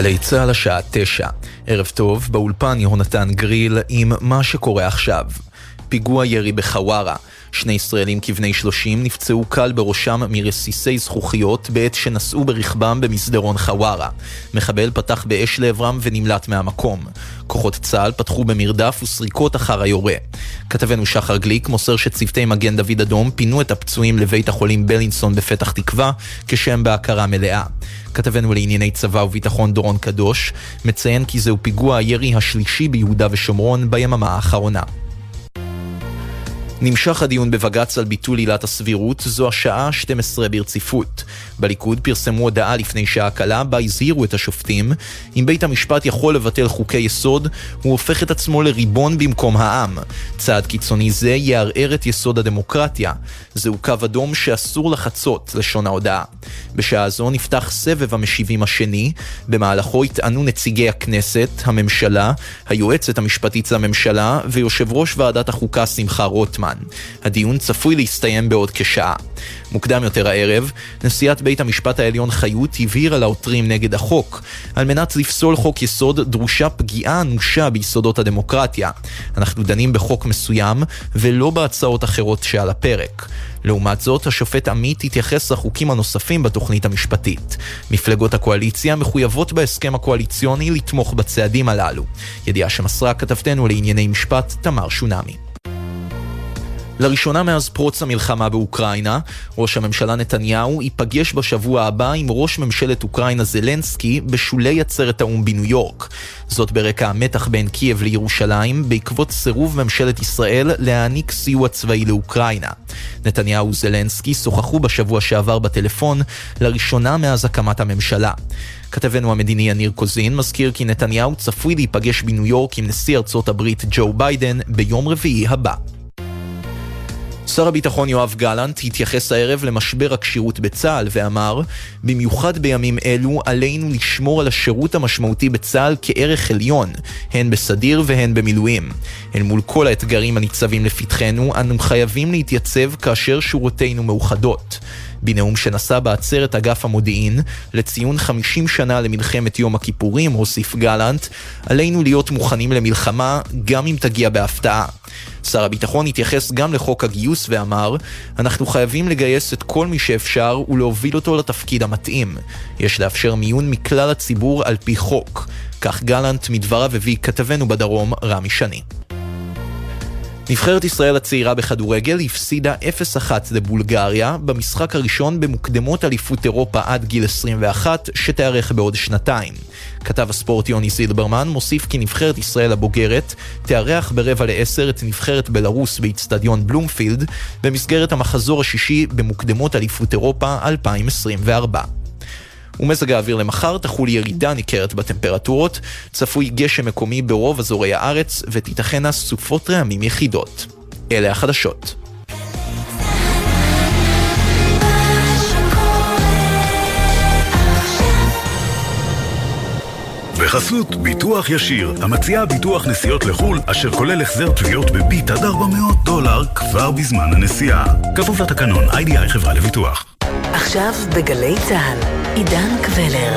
גלי צה"ל השעה תשע. ערב טוב, באולפן יהונתן גריל עם מה שקורה עכשיו. פיגוע ירי בחווארה. שני ישראלים כבני 30 נפצעו קל בראשם מרסיסי זכוכיות בעת שנסעו ברכבם במסדרון חווארה. מחבל פתח באש לעברם ונמלט מהמקום. כוחות צה"ל פתחו במרדף וסריקות אחר היורה. כתבנו שחר גליק מוסר שצוותי מגן דוד אדום פינו את הפצועים לבית החולים בלינסון בפתח תקווה, כשהם בהכרה מלאה. כתבנו לענייני צבא וביטחון דורון קדוש מציין כי זהו פיגוע הירי השלישי ביהודה ושומרון ביממה האחרונה. נמשך הדיון בבג"ץ על ביטול עילת הסבירות, זו השעה ה-12 ברציפות. בליכוד פרסמו הודעה לפני שעה קלה, בה הזהירו את השופטים, אם בית המשפט יכול לבטל חוקי יסוד, הוא הופך את עצמו לריבון במקום העם. צעד קיצוני זה יערער את יסוד הדמוקרטיה. זהו קו אדום שאסור לחצות, לשון ההודעה. בשעה זו נפתח סבב המשיבים השני, במהלכו יטענו נציגי הכנסת, הממשלה, היועצת המשפטית לממשלה ויושב ראש ועדת החוקה שמחה רוטמן. הדיון צפוי להסתיים בעוד כשעה. מוקדם יותר הערב, נשיאת בית המשפט העליון חיות הבהירה לעותרים נגד החוק. על מנת לפסול חוק יסוד דרושה פגיעה אנושה ביסודות הדמוקרטיה. אנחנו דנים בחוק מסוים ולא בהצעות אחרות שעל הפרק. לעומת זאת, השופט עמית התייחס לחוקים הנוספים בתוכנית המשפטית. מפלגות הקואליציה מחויבות בהסכם הקואליציוני לתמוך בצעדים הללו. ידיעה שמסרה כתבתנו לענייני משפט תמר שונמי. לראשונה מאז פרוץ המלחמה באוקראינה, ראש הממשלה נתניהו ייפגש בשבוע הבא עם ראש ממשלת אוקראינה זלנסקי בשולי עצרת האו"ם בניו יורק. זאת ברקע המתח בין קייב לירושלים, בעקבות סירוב ממשלת ישראל להעניק סיוע צבאי לאוקראינה. נתניהו וזלנסקי שוחחו בשבוע שעבר בטלפון, לראשונה מאז הקמת הממשלה. כתבנו המדיני יניר קוזין מזכיר כי נתניהו צפוי להיפגש בניו יורק עם נשיא ארצות הברית ג'ו ביידן ביום רביעי הבא. שר הביטחון יואב גלנט התייחס הערב למשבר הכשירות בצה"ל ואמר, במיוחד בימים אלו עלינו לשמור על השירות המשמעותי בצה"ל כערך עליון, הן בסדיר והן במילואים. אל מול כל האתגרים הניצבים לפתחנו, אנו חייבים להתייצב כאשר שורותינו מאוחדות. בנאום שנשא בעצרת אגף המודיעין לציון 50 שנה למלחמת יום הכיפורים, הוסיף גלנט, עלינו להיות מוכנים למלחמה גם אם תגיע בהפתעה. שר הביטחון התייחס גם לחוק הגיוס ואמר, אנחנו חייבים לגייס את כל מי שאפשר ולהוביל אותו לתפקיד המתאים. יש לאפשר מיון מכלל הציבור על פי חוק. כך גלנט מדבריו הביא כתבנו בדרום, רמי שני. נבחרת ישראל הצעירה בכדורגל הפסידה 0-1 לבולגריה במשחק הראשון במוקדמות אליפות אירופה עד גיל 21 שתארך בעוד שנתיים. כתב הספורט יוני זילברמן מוסיף כי נבחרת ישראל הבוגרת תארח ברבע לעשר את נבחרת בלרוס באיצטדיון בלומפילד במסגרת המחזור השישי במוקדמות אליפות אירופה 2024. ומזג האוויר למחר תחול ירידה ניכרת בטמפרטורות, צפוי גשם מקומי ברוב אזורי הארץ ותיתכנה סופות רעמים יחידות. אלה החדשות. בחסות ביטוח ישיר, המציעה ביטוח נסיעות לחו"ל, אשר כולל החזר תביעות בביט עד 400 דולר כבר בזמן הנסיעה. כפוף לתקנון, איי-די-איי חברה לביטוח. עכשיו בגלי צה"ל, עידן קבלר.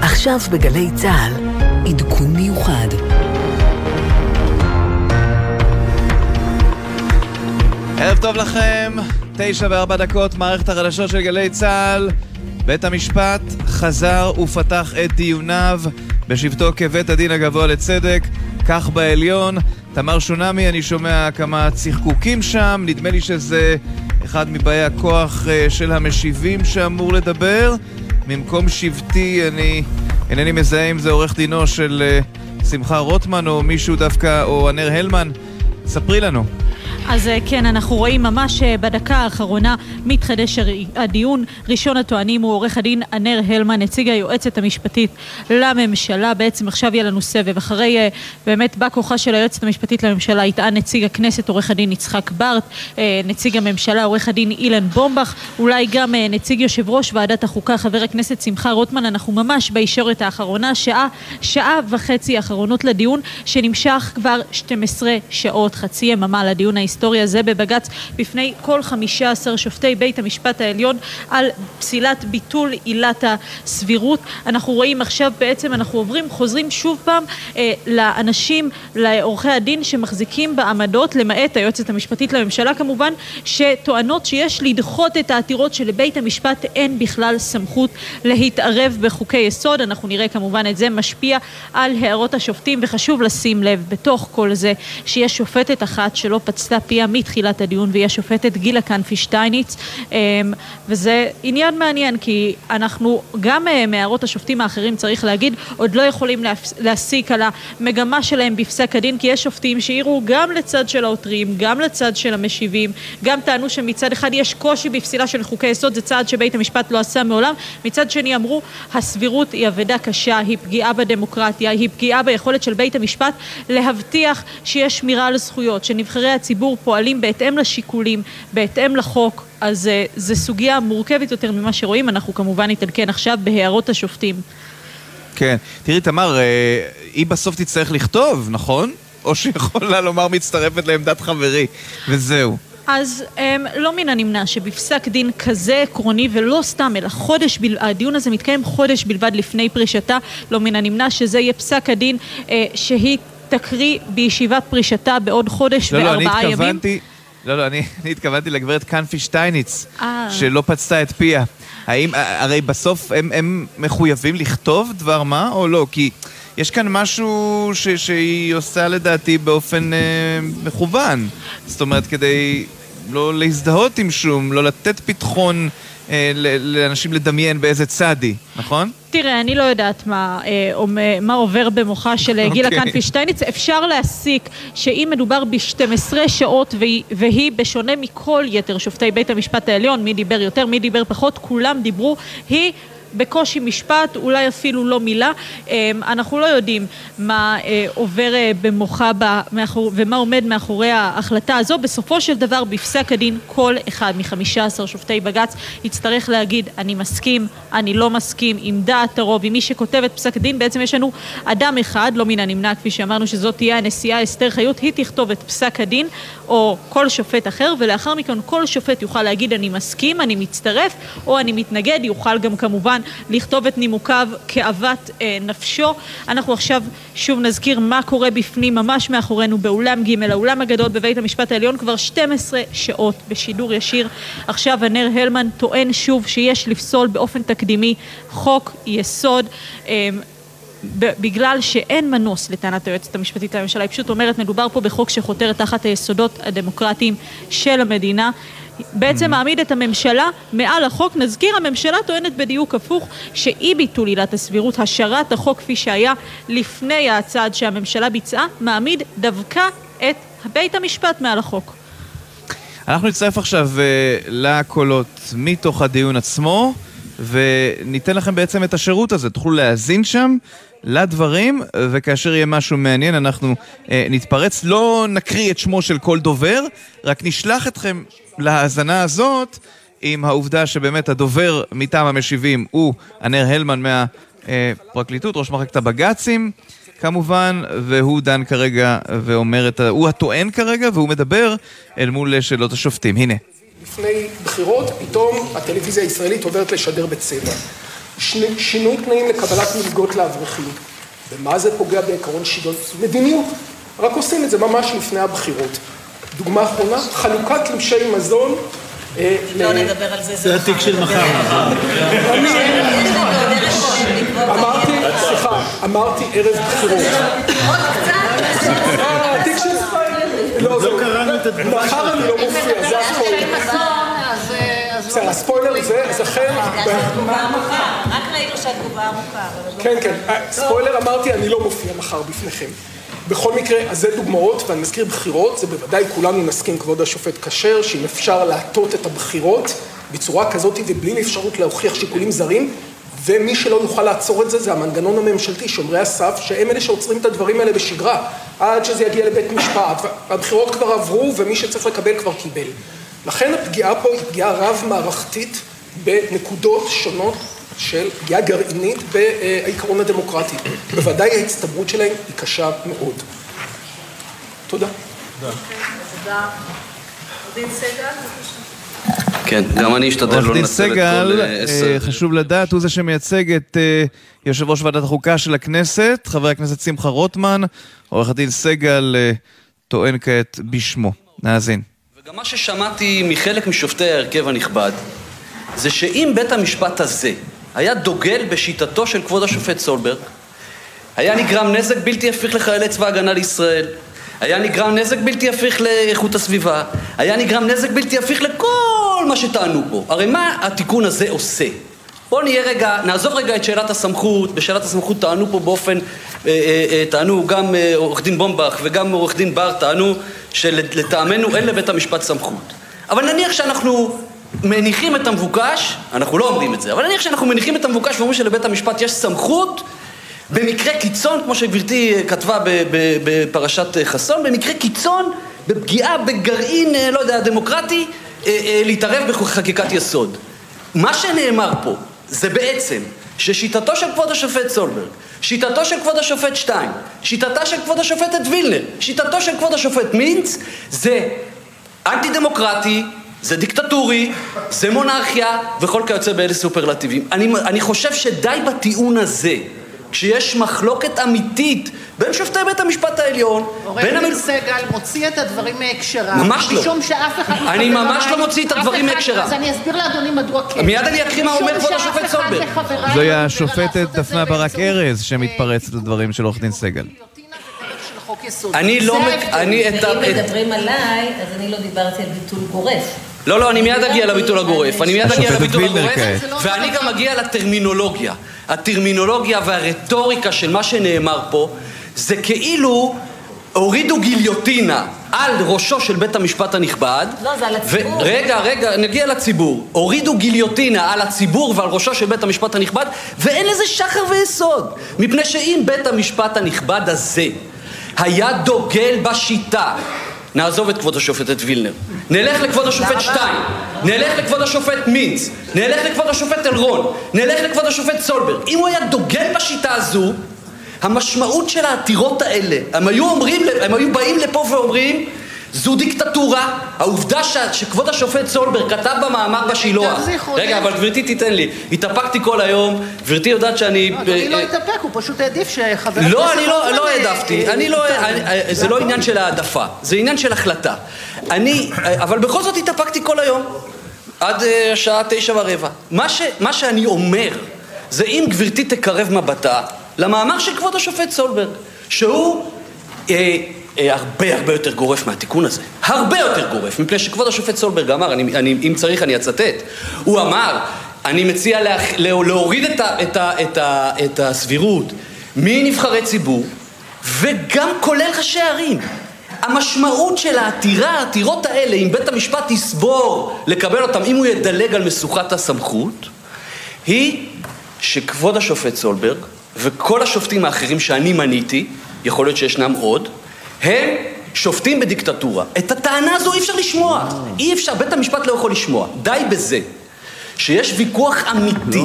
עכשיו בגלי צה"ל, עדכון מיוחד. ערב טוב לכם, תשע וארבע דקות, מערכת החדשות של גלי צה"ל. בית המשפט חזר ופתח את דיוניו בשבתו כבית הדין הגבוה לצדק, כך בעליון. תמר שונמי, אני שומע כמה צחקוקים שם, נדמה לי שזה אחד מבאי הכוח אה, של המשיבים שאמור לדבר. ממקום שבטי אני אינני מזהה אם זה עורך דינו של אה, שמחה רוטמן או מישהו דווקא, או ענר הלמן. ספרי לנו. אז אה, כן, אנחנו רואים ממש אה, בדקה האחרונה מתחדש הדיון. ראשון הטוענים הוא עורך הדין ענר הלמן, נציג היועצת המשפטית לממשלה. בעצם עכשיו יהיה לנו סבב. אחרי אה, באמת בא כוחה של היועצת המשפטית לממשלה יטען נציג הכנסת עורך הדין יצחק ברט, נציג הממשלה עורך הדין אילן בומבך, אולי גם נציג יושב ראש ועדת החוקה חבר הכנסת שמחה רוטמן. אנחנו ממש בישורת האחרונה, שעה, שעה וחצי האחרונות לדיון שנמשך כבר 12 שעות, חצי יממה לדיון ההיסטורי. בהיסטוריה זה בבג"ץ בפני כל 15 שופטי בית המשפט העליון על פסילת ביטול עילת הסבירות. אנחנו רואים עכשיו בעצם, אנחנו עוברים, חוזרים שוב פעם אה, לאנשים, לעורכי הדין שמחזיקים בעמדות, למעט היועצת המשפטית לממשלה כמובן, שטוענות שיש לדחות את העתירות שלבית המשפט אין בכלל סמכות להתערב בחוקי יסוד. אנחנו נראה כמובן את זה משפיע על הערות השופטים, וחשוב לשים לב בתוך כל זה שיש שופטת אחת שלא פצתה פיה מתחילת הדיון, והיא השופטת גילה כנפי שטייניץ, אמ, וזה עניין מעניין, כי אנחנו גם אה, מהערות השופטים האחרים, צריך להגיד, עוד לא יכולים להסיק על המגמה שלהם בפסק הדין, כי יש שופטים שהעירו גם לצד של העותרים, גם לצד של המשיבים, גם טענו שמצד אחד יש קושי בפסילה של חוקי יסוד, זה צעד שבית המשפט לא עשה מעולם, מצד שני אמרו, הסבירות היא אבדה קשה, היא פגיעה בדמוקרטיה, היא פגיעה ביכולת של בית המשפט להבטיח שיש שמירה על זכויות, שנבחרי הציבור פועלים בהתאם לשיקולים, בהתאם לחוק, אז uh, זו סוגיה מורכבת יותר ממה שרואים, אנחנו כמובן נתעדכן עכשיו בהערות השופטים. כן, תראי תמר, אה, היא בסוף תצטרך לכתוב, נכון? או שיכולה לומר מצטרפת לעמדת חברי, וזהו. אז הם, לא מן הנמנע שבפסק דין כזה עקרוני ולא סתם אלא חודש בלבד, הדיון הזה מתקיים חודש בלבד לפני פרישתה, לא מן הנמנע שזה יהיה פסק הדין אה, שהיא תקריא בישיבת פרישתה בעוד חודש לא, וארבעה לא, אני ימים. התכוונתי, לא, לא, אני, אני התכוונתי לגברת כנפי שטייניץ, אה. שלא פצתה את פיה. האם, הרי בסוף הם, הם מחויבים לכתוב דבר מה או לא? כי יש כאן משהו ש, שהיא עושה לדעתי באופן אה, מכוון. זאת אומרת, כדי לא להזדהות עם שום, לא לתת פתחון לאנשים לדמיין באיזה צד היא, נכון? תראה, אני לא יודעת מה, אה, מה עובר במוחה של אה, גילה אוקיי. כנפי שטייניץ. אפשר להסיק שאם מדובר ב-12 שעות והיא, והיא, בשונה מכל יתר שופטי בית המשפט העליון, מי דיבר יותר, מי דיבר פחות, כולם דיברו, היא... בקושי משפט, אולי אפילו לא מילה. אה, אנחנו לא יודעים מה אה, עובר אה, במוחה ומה עומד מאחורי ההחלטה הזו. בסופו של דבר, בפסק הדין, כל אחד מ-15 שופטי בג"ץ יצטרך להגיד, אני מסכים, אני לא מסכים, עם דעת הרוב, עם מי שכותב את פסק הדין. בעצם יש לנו אדם אחד, לא מן הנמנע, כפי שאמרנו, שזאת תהיה הנשיאה אסתר חיות, היא תכתוב את פסק הדין, או כל שופט אחר, ולאחר מכן כל שופט יוכל להגיד, אני מסכים, אני מצטרף, או אני מתנגד, יוכל גם כמובן לכתוב את נימוקיו כאוות אה, נפשו. אנחנו עכשיו שוב נזכיר מה קורה בפנים, ממש מאחורינו, באולם ג', האולם הגדול בבית המשפט העליון, כבר 12 שעות בשידור ישיר. עכשיו הנר הלמן טוען שוב שיש לפסול באופן תקדימי חוק יסוד. אה, בגלל שאין מנוס לטענת היועצת המשפטית לממשלה, היא פשוט אומרת מדובר פה בחוק שחותר תחת היסודות הדמוקרטיים של המדינה. בעצם מעמיד את הממשלה מעל החוק. נזכיר, הממשלה טוענת בדיוק הפוך, שאי ביטול עילת הסבירות, השארת החוק כפי שהיה לפני הצעד שהממשלה ביצעה, מעמיד דווקא את בית המשפט מעל החוק. אנחנו נצטרף עכשיו uh, לקולות מתוך הדיון עצמו, וניתן לכם בעצם את השירות הזה. תוכלו להאזין שם לדברים, וכאשר יהיה משהו מעניין אנחנו uh, נתפרץ. לא נקריא את שמו של כל דובר, רק נשלח אתכם להאזנה הזאת עם העובדה שבאמת הדובר מטעם המשיבים הוא הנר הלמן מהפרקליטות, ראש מחלקת הבג"צים. כמובן, והוא דן כרגע ואומר את ה... הוא הטוען כרגע והוא מדבר אל מול שאלות השופטים. הנה. לפני בחירות, פתאום הטלוויזיה הישראלית עוברת לשדר בצבע. שני, שינוי תנאים לקבלת מלגות לאברכים. במה זה פוגע בעקרון שוויון? מדיניות. רק עושים את זה ממש לפני הבחירות. דוגמה אחרונה, חלוקת תלושי מזון. אה, לא נדבר על זה, זה התיק של מחר. אמרתי, סליחה, אמרתי ערב בחירות. אה, התיק של... לא, לא קראנו את התגובה מחר אני לא מופיע, זה הספוילר. בסדר, הספוילר זה, אז לכן... רק ראינו שהתגובה ארוכה. עוד לא כן, כן. אה, ספוילר אמרתי, אני לא מופיע מחר בפניכם. בכל מקרה, אז זה דוגמאות, ואני מזכיר בחירות, זה בוודאי כולנו נסכים, כבוד השופט כשר, שאם אפשר להטות את הבחירות בצורה כזאת ובלי אפשרות להוכיח שיקולים זרים, ומי שלא יוכל לעצור את זה, זה המנגנון הממשלתי, שומרי הסף, שהם אלה שעוצרים את הדברים האלה בשגרה, עד שזה יגיע לבית משפט. הבחירות כבר עברו, ומי שצריך לקבל כבר קיבל. לכן הפגיעה פה היא פגיעה רב-מערכתית בנקודות שונות של פגיעה גרעינית בעיקרון הדמוקרטי. בוודאי ההצטברות שלהם היא קשה מאוד. תודה. תודה. כן, גם אני אשתדל לא לנצל את כל אה, אה, עשר... חשוב לדעת, הוא זה שמייצג את אה, יושב ראש ועדת החוקה של הכנסת, חבר הכנסת שמחה רוטמן. עורך הדין סגל טוען כעת בשמו. נאזין. וגם מה ששמעתי מחלק משופטי ההרכב הנכבד, זה שאם בית המשפט הזה היה דוגל בשיטתו של כבוד השופט סולברג, היה נגרם נזק בלתי הפיך לחיילי צבא ההגנה לישראל, היה נגרם נזק בלתי הפיך לאיכות הסביבה, היה נגרם נזק בלתי הפיך לכל מה שטענו פה. הרי מה התיקון הזה עושה? בואו נהיה רגע, נעזוב רגע את שאלת הסמכות, בשאלת הסמכות טענו פה באופן, אה, אה, אה, טענו גם אה, עורך דין בומבך וגם עורך דין בר טענו שלטעמנו אין לבית המשפט סמכות. אבל נניח שאנחנו מניחים את המבוקש, אנחנו לא אומרים את זה, אבל נניח שאנחנו מניחים את המבוקש ואומרים שלבית המשפט יש סמכות במקרה קיצון, כמו שגברתי כתבה בפרשת אה, חסון, במקרה קיצון, בפגיעה בגרעין, אה, לא יודע, דמוקרטי, אה, להתערב בחקיקת יסוד. מה שנאמר פה זה בעצם ששיטתו של כבוד השופט סולברג, שיטתו של כבוד השופט שטיין, שיטתה של כבוד השופטת וילנר, שיטתו של כבוד השופט מינץ, זה אנטי דמוקרטי, זה דיקטטורי, זה מונרכיה וכל כיוצא באלה סופרלטיבים. אני, אני חושב שדי בטיעון הזה, כשיש מחלוקת אמיתית בין שופטי בית המשפט העליון, עורך דין המל... סגל מוציא את הדברים מהקשרם. ממש לא. משום שאף אחד אני מחבריי- ממש לא מוציא את הדברים מהקשרם. אז אני אסביר לאדוני מדוע כן. מיד אני אקריא מה אומר כבוד השופט סולברג. לא זוהי על השופטת דפנה זה ברק ארז אה, שמתפרצת לדברים של עורך דין סגל. אני לא... אני את ה... את- מדברים עליי, אז אני לא דיברתי על ביטול גורף. לא, לא, אני מיד אגיע לביטול הגורף. אני מיד אגיע לביטול הגורף, כעת. ואני גם אגיע לטרמינולוגיה. הטרמינולוגיה והרטוריקה של מה שנאמר פה, זה כאילו הורידו גיליוטינה על ראשו של בית המשפט הנכבד. לא, זה על הציבור. ו- רגע, רגע, נגיע לציבור. הורידו גיליוטינה על הציבור ועל ראשו של בית המשפט הנכבד, ואין לזה שחר ויסוד. מפני שאם בית המשפט הנכבד הזה היה דוגל בשיטה, נעזוב את כבוד השופטת וילנר, נלך לכבוד השופט שטיין, נלך לכבוד השופט מינץ, נלך לכבוד השופט אלרון, נלך לכבוד השופט סולברג. אם הוא היה דוגל בשיטה הזו, המשמעות של העתירות האלה, הם היו אומרים, הם היו באים לפה ואומרים, זו דיקטטורה, העובדה ש, שכבוד השופט סולברג כתב במאמר בשילוח, רגע. אבל גברתי תיתן לי, התאפקתי כל היום, גברתי יודעת שאני... אדוני לא אה, התאפק, הוא פשוט העדיף שחבר הכנסת... לא, אני לא, לא אה, העדפתי, אה, אני לא, אה, זה לא עניין של העדפה, זה עניין של החלטה. אני, אה, אבל בכל זאת התאפקתי כל היום, עד אה, השעה תשע ורבע. מה שאני אומר, זה אם גברתי תקרב מבטה למאמר של כבוד השופט סולברג, שהוא אה, אה, הרבה הרבה יותר גורף מהתיקון הזה. הרבה יותר גורף, מפני שכבוד השופט סולברג אמר, אני, אני, אם צריך אני אצטט, הוא אמר, אני מציע לה, להוריד את, ה, את, ה, את, ה, את הסבירות מנבחרי ציבור, וגם כולל ראשי ערים. המשמעות של העתירה, העתירות האלה, אם בית המשפט יסבור לקבל אותם, אם הוא ידלג על משוכת הסמכות, היא שכבוד השופט סולברג וכל השופטים האחרים שאני מניתי, יכול להיות שישנם עוד, הם שופטים בדיקטטורה. את הטענה הזו אי אפשר לשמוע. אי אפשר, בית המשפט לא יכול לשמוע. די בזה. שיש ויכוח אמיתי.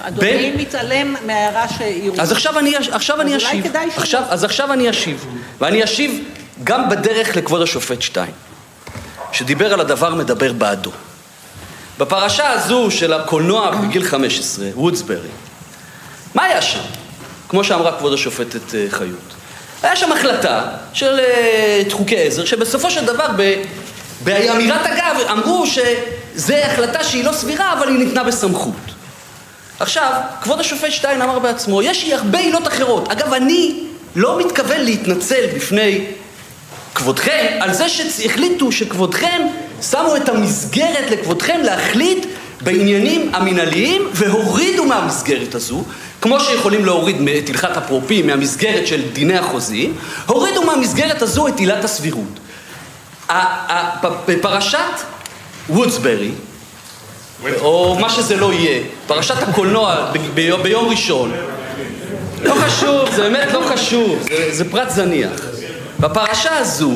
אדוני מתעלם מההערה שהעירו. אז עכשיו אני, עכשיו אני אשיב. עכשיו, אז עכשיו אני אשיב. ואני אשיב גם בדרך לכבוד השופט שטיין, שדיבר על הדבר מדבר בעדו. בפרשה הזו של הקולנוע בגיל 15, וודסברי, מה היה שם? כמו שאמרה כבוד השופטת אה, חיות. היה שם החלטה של אה, חוקי עזר, שבסופו של דבר. באמירת אגב אמרו שזו החלטה שהיא לא סבירה, אבל היא ניתנה בסמכות. עכשיו, כבוד השופט שטיין אמר בעצמו, יש לי הרבה עילות אחרות. אגב, אני לא מתכוון להתנצל בפני כבודכם על זה שהחליטו שכבודכם שמו את המסגרת לכבודכם להחליט בעניינים המינהליים והורידו מהמסגרת הזו, כמו שיכולים להוריד את הלכת אפרופים מהמסגרת של דיני החוזים, הורידו מהמסגרת הזו את עילת הסבירות. בפרשת וודסברי, או מה שזה לא יהיה, פרשת הקולנוע ביום ראשון, לא חשוב, זה באמת לא חשוב, זה, זה פרט זניח. בפרשה הזו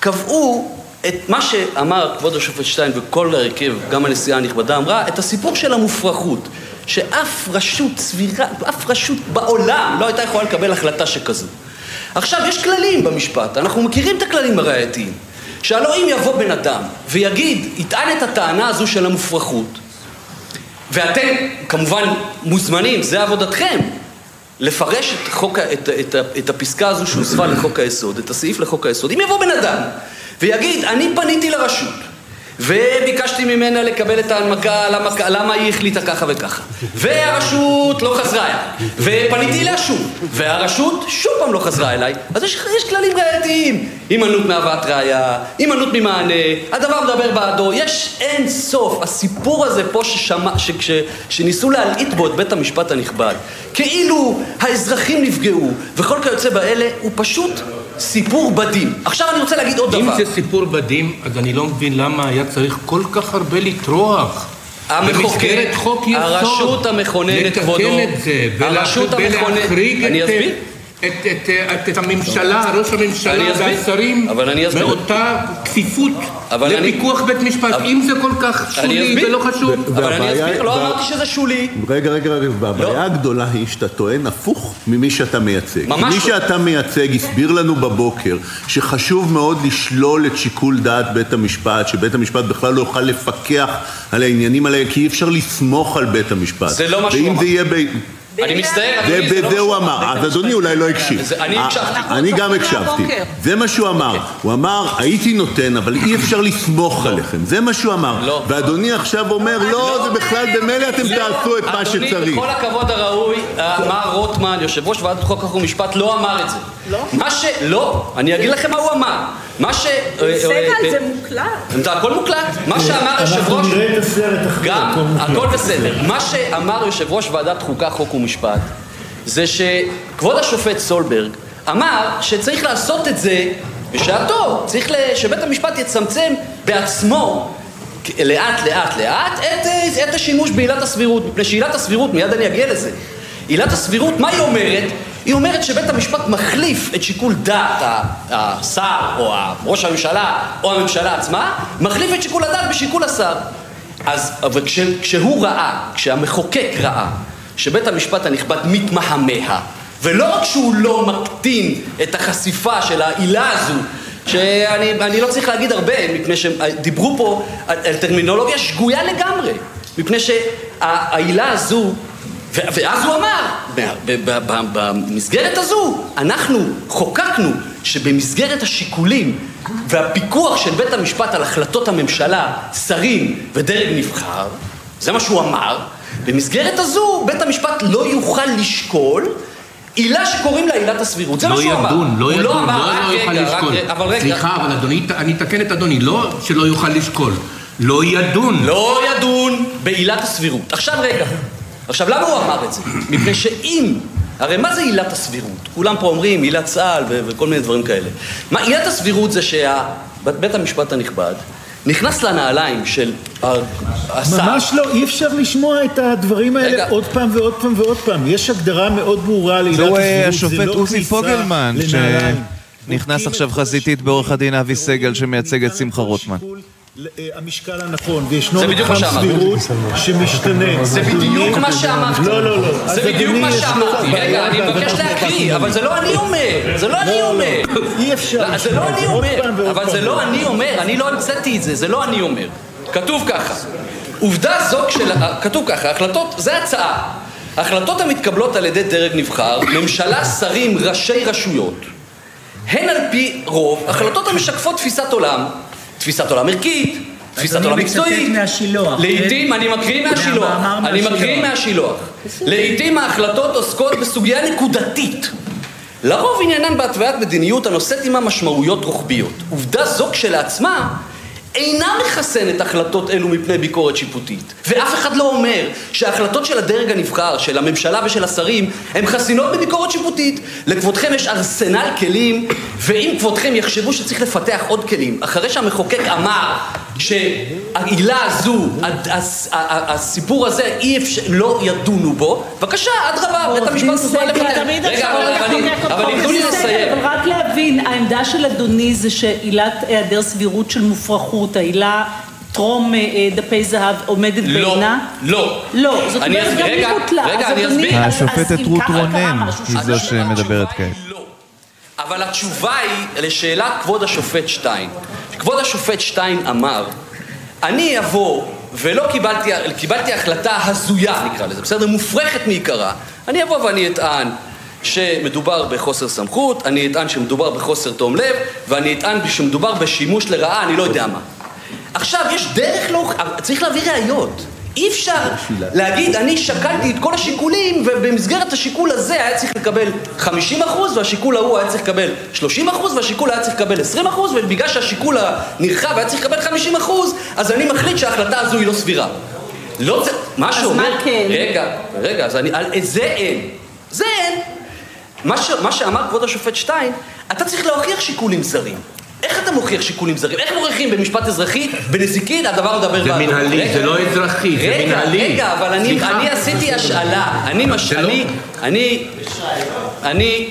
קבעו את מה שאמר כבוד השופט שטיין וכל ההרכב, גם הנשיאה הנכבדה אמרה, את הסיפור של המופרכות, שאף רשות סבירה, אף רשות בעולם לא הייתה יכולה לקבל החלטה שכזו. עכשיו, יש כללים במשפט, אנחנו מכירים את הכללים הראייתיים. שהלא אם יבוא בן אדם ויגיד, יטען את הטענה הזו של המופרכות, ואתם כמובן מוזמנים, זה עבודתכם, לפרש את, חוק, את, את, את הפסקה הזו שהוספה לחוק היסוד, את הסעיף לחוק היסוד. אם יבוא בן אדם ויגיד, אני פניתי לרשות וביקשתי ממנה לקבל את ההנמקה למה, למה היא החליטה ככה וככה. והרשות לא חזרה אליי ופניתי אליה שוב והרשות שוב פעם לא חזרה אליי. אז יש, יש כללים ראייתיים. הימנעות מהבאת ראייה, הימנעות ממענה הדבר מדבר בעדו, יש אין סוף. הסיפור הזה פה ששמע, ש, ש, שניסו להלעיט בו את בית המשפט הנכבד כאילו האזרחים נפגעו וכל כיוצא באלה הוא פשוט סיפור בדים. עכשיו אני רוצה להגיד עוד אם דבר. זה סיפור בדים, אז אני לא מבין למה היה צריך כל כך הרבה לטרוח. במסגרת חוק יסוד. הרשות המכוננת, כבודו. לתקן את זה, ולהחריג אני את, אסביר. את, את, את, את הממשלה, ראש הממשלה. והשרים, אבל אני אסביר. מאותה כפיפות אבל אני- לפיקוח בית משפט. אבל- אם זה כל כך שולי. ולא חשוב. אבל אני אסביר, לא אמרתי שזה שולי. רגע, רגע, רגע, והבעיה הגדולה היא שאתה טוען הפוך ממי שאתה מייצג. ממש מי לא. שאתה מייצג הסביר לנו בבוקר שחשוב מאוד לשלול את שיקול דעת בית המשפט, שבית המשפט בכלל לא יוכל לפקח על העניינים האלה, כי אי אפשר לסמוך על בית המשפט. זה לא מה שהוא ואם אמר. זה יהיה ב... אני מצטער, זה, אדוני, זה לא וזה מה הוא שהוא אמר, אז אדוני אולי לא הקשיב. אני אה, הקשבתי. אני גם הקשבתי. זה מה שהוא אמר. הוא אמר, הייתי נותן, אבל אי אפשר לסמוך עליכם. זה מה שהוא אמר. לא. ואדוני עכשיו אומר, לא, זה בכלל במילא אתם תעשו את מה אדוני, שצריך. בכל הכבוד הראוי, אה, מר רוטמן, יושב ראש ועדת חוק חוק ומשפט, לא אמר את זה. לא? מה ש... לא, אני אגיד לכם מה הוא אמר. מה ש... סגל, זה מוקלט. זה הכל מוקלט. מה שאמר יושב אנחנו ראש... נראה את הסרט אחרי, גם, הכל בסדר. מה שאמר יושב ראש ועדת חוקה, חוק ומשפט, זה שכבוד השופט סולברג אמר שצריך לעשות את זה בשעתו. צריך ל... שבית המשפט יצמצם בעצמו לאט לאט לאט את, אה, את השימוש בעילת הסבירות, מפני שעילת הסבירות, מיד אני אגיע לזה, עילת הסבירות, מה היא אומרת? היא אומרת שבית המשפט מחליף את שיקול דעת השר או ראש הממשלה או הממשלה עצמה, מחליף את שיקול הדעת בשיקול השר. אז אבל כש, כשהוא ראה, כשהמחוקק ראה, שבית המשפט הנכבד מתמהמה, ולא רק שהוא לא מקטין את החשיפה של העילה הזו, שאני אני לא צריך להגיד הרבה, מפני שדיברו פה על, על טרמינולוגיה שגויה לגמרי, מפני שהעילה הזו, ואז הוא אמר, במסגרת הזו, אנחנו חוקקנו שבמסגרת השיקולים והפיקוח של בית המשפט על החלטות הממשלה, שרים ודרג נבחר, זה מה שהוא אמר, במסגרת הזו בית המשפט לא יוכל לשקול עילה שקוראים לה עילת הסבירות, זה מה לא שהוא אמר. ידון, לא הוא ידון, לא אמר, לא יוכל לשקול. רגע, אבל רגע. סליחה, אבל אדוני, אני אתקן את אדוני, לא שלא יוכל לשקול, לא ידון. לא ידון בעילת הסבירות. עכשיו רגע, עכשיו למה הוא אמר את זה? מפני שאם, הרי מה זה עילת הסבירות? כולם פה אומרים עילת צה"ל ו- וכל מיני דברים כאלה. מה, עילת הסבירות זה שבית המשפט הנכבד נכנס לנעליים של השר. ממש לא, אי אפשר לשמוע את הדברים האלה רגע. עוד פעם ועוד פעם ועוד פעם. יש הגדרה מאוד ברורה לעילת זהו הסבירות, אה, זה השופט לא עוזי כניסה פוגלמן, לנעליים. שנכנס עכשיו חזיתית בעורך הדין אבי סגל שמייצג את שמחה רוטמן. אה, המשקל הנכון, וישנו מתחם. סבירות שמשתנה. זה בדיוק מה שאמרתי. לא, לא, לא. זה בדיוק מה שאמרתי. רגע, אני מבקש להקריא. אבל זה לא אני אומר. זה לא אני לא, אומר. לא, אי אפשר לא, זה לא אני אומר. אבל זה לא אני אומר. אני לא המצאתי את זה. זה לא אני אומר. כתוב ככה. עובדה זו של... כתוב ככה, החלטות, זה הצעה. החלטות המתקבלות על ידי דרג נבחר, ממשלה, שרים, ראשי רשויות, הן על פי רוב החלטות המשקפות תפיסת עולם, תפיסת עולם ערכית, תפיסת אדוני עולם מצטט מקצועית. מהשילוח, לעיתים, כן? אני מקריא מהשילוח, אני. מקריא מהשילוח. לעיתים ההחלטות עוסקות בסוגיה נקודתית. לרוב עניינן בהתוויית מדיניות הנושאת עימה משמעויות רוחביות. עובדה זו כשלעצמה אינה מחסנת החלטות אלו מפני ביקורת שיפוטית. ואף אחד לא אומר שההחלטות של הדרג הנבחר, של הממשלה ושל השרים, הן חסינות מביקורת שיפוטית. לכבודכם יש ארסנל כלים, ואם כבודכם יחשבו שצריך לפתח עוד כלים, אחרי שהמחוקק אמר שהעילה הזו, הסיפור הזה, אי אפשר, לא ידונו בו, בבקשה, אדרבה, בית המשפט מוזמן. תמיד רגע, אבל-. תנו לי לסיים. אבל רק להבין, העמדה של אדוני זה שעילת היעדר סבירות של מופרכות, העילה טרום אה, דפי זהב עומדת לא, בעינה? לא. לא, זאת אני אומרת גם היא בוטלה. רגע, אני אסביר. השופטת רות רונן היא זו שמדברת כעת. אבל התשובה היא לשאלת כבוד השופט שטיין. כבוד השופט שטיין אמר, אני אבוא ולא קיבלתי, קיבלתי החלטה הזויה נקרא לזה, בסדר? מופרכת מעיקרה, אני אבוא ואני אטען שמדובר בחוסר סמכות, אני אטען שמדובר בחוסר תום לב, ואני אטען שמדובר בשימוש לרעה, אני לא יודע מה. עכשיו, יש דרך לא... צריך להביא ראיות. אי אפשר להגיד, אני שקלתי את כל השיקולים, ובמסגרת השיקול הזה היה צריך לקבל 50% והשיקול ההוא היה צריך לקבל 30% והשיקול היה צריך לקבל 20% ובגלל שהשיקול הנרחב היה צריך לקבל 50% אז אני מחליט שההחלטה הזו היא לא סבירה. לא זה... מה שאומר... מה כן? רגע, רגע, אז אני... על זה אין. זה אין. מה, ש, מה שאמר כבוד השופט שטיין, אתה צריך להוכיח שיקולים זרים. איך אתה מוכיח שיקולים זרים? איך מוכיחים במשפט אזרחי, בנזיקין, הדבר מדבר זה בעדו? מנהלי, רגע, זה לא אזרחי, זה מנהלי. רגע, אבל אני. אני עשיתי השאלה. אני, מש... זה לא- אני, אני, אני...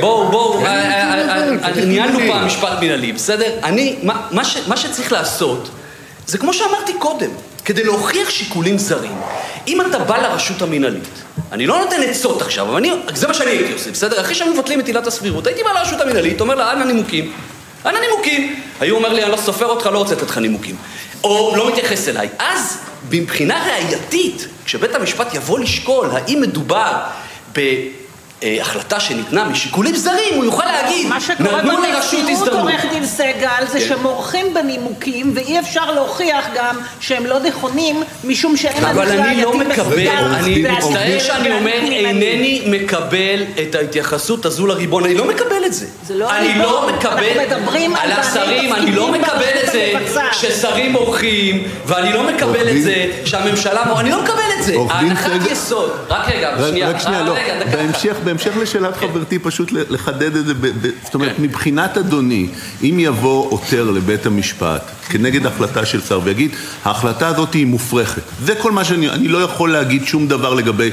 בואו, בואו, אה, אה, אה, אה, ניהלנו פעם משפט מנהלי, בסדר? אני, מה- מה ש- מה שצריך לעשות, זה כמו שאמרתי קודם, כדי להוכיח שיקולים זרים. אם אתה בא לרשות המינהלית, אני לא נותן עצות עכשיו, אבל אני, זה מה שאני הייתי עושה, בסדר? אחרי שהיו מבטלים את עילת הסבירות, הייתי בא לרשות המינהלית, אומר לה, אנא נימוקים. אנא נימוקים. היו אומר לי, אני לא סופר אותך, לא רוצה לתת לך נימוקים. או לא מתייחס אליי. אז, מבחינה ראייתית, כשבית המשפט יבוא לשקול האם מדובר בהחלטה שניתנה משיקולים זרים, הוא יוכל להגיד, מה שקורה נתנו לרשות במציאות, הזדמנות. עורך דין סגל, זה כן. שמורחים בנימוקים, ואי אפשר להוכיח גם שהם לא נכונים, משום שאין אבל הליך אני לא ראייתי מקבל, מסודר אני מצטער שאני אומר. אינני מקבל את ההתייחסות הזו לריבון, אני לא מקבל את זה. זה לא אני הריבון, לא אנחנו מקבל, מדברים על על בעלי השרים, אני לא מקבל את זה. ששרים מורחים, ואני לא מקבל את זה שהממשלה מור... אני לא מקבל את זה. הנחת יסוד, רק רגע, רק שנייה, רק לא. רגע, דקה. בהמשך, לשאלת חברתי, פשוט לחדד את זה. זאת אומרת, כן. מבחינת אדוני, אם יבוא עותר לבית המשפט כנגד החלטה של שר ויגיד, ההחלטה הזאת היא מופרכת. זה כל מה שאני... אני לא יכול להגיד שום דבר לגבי...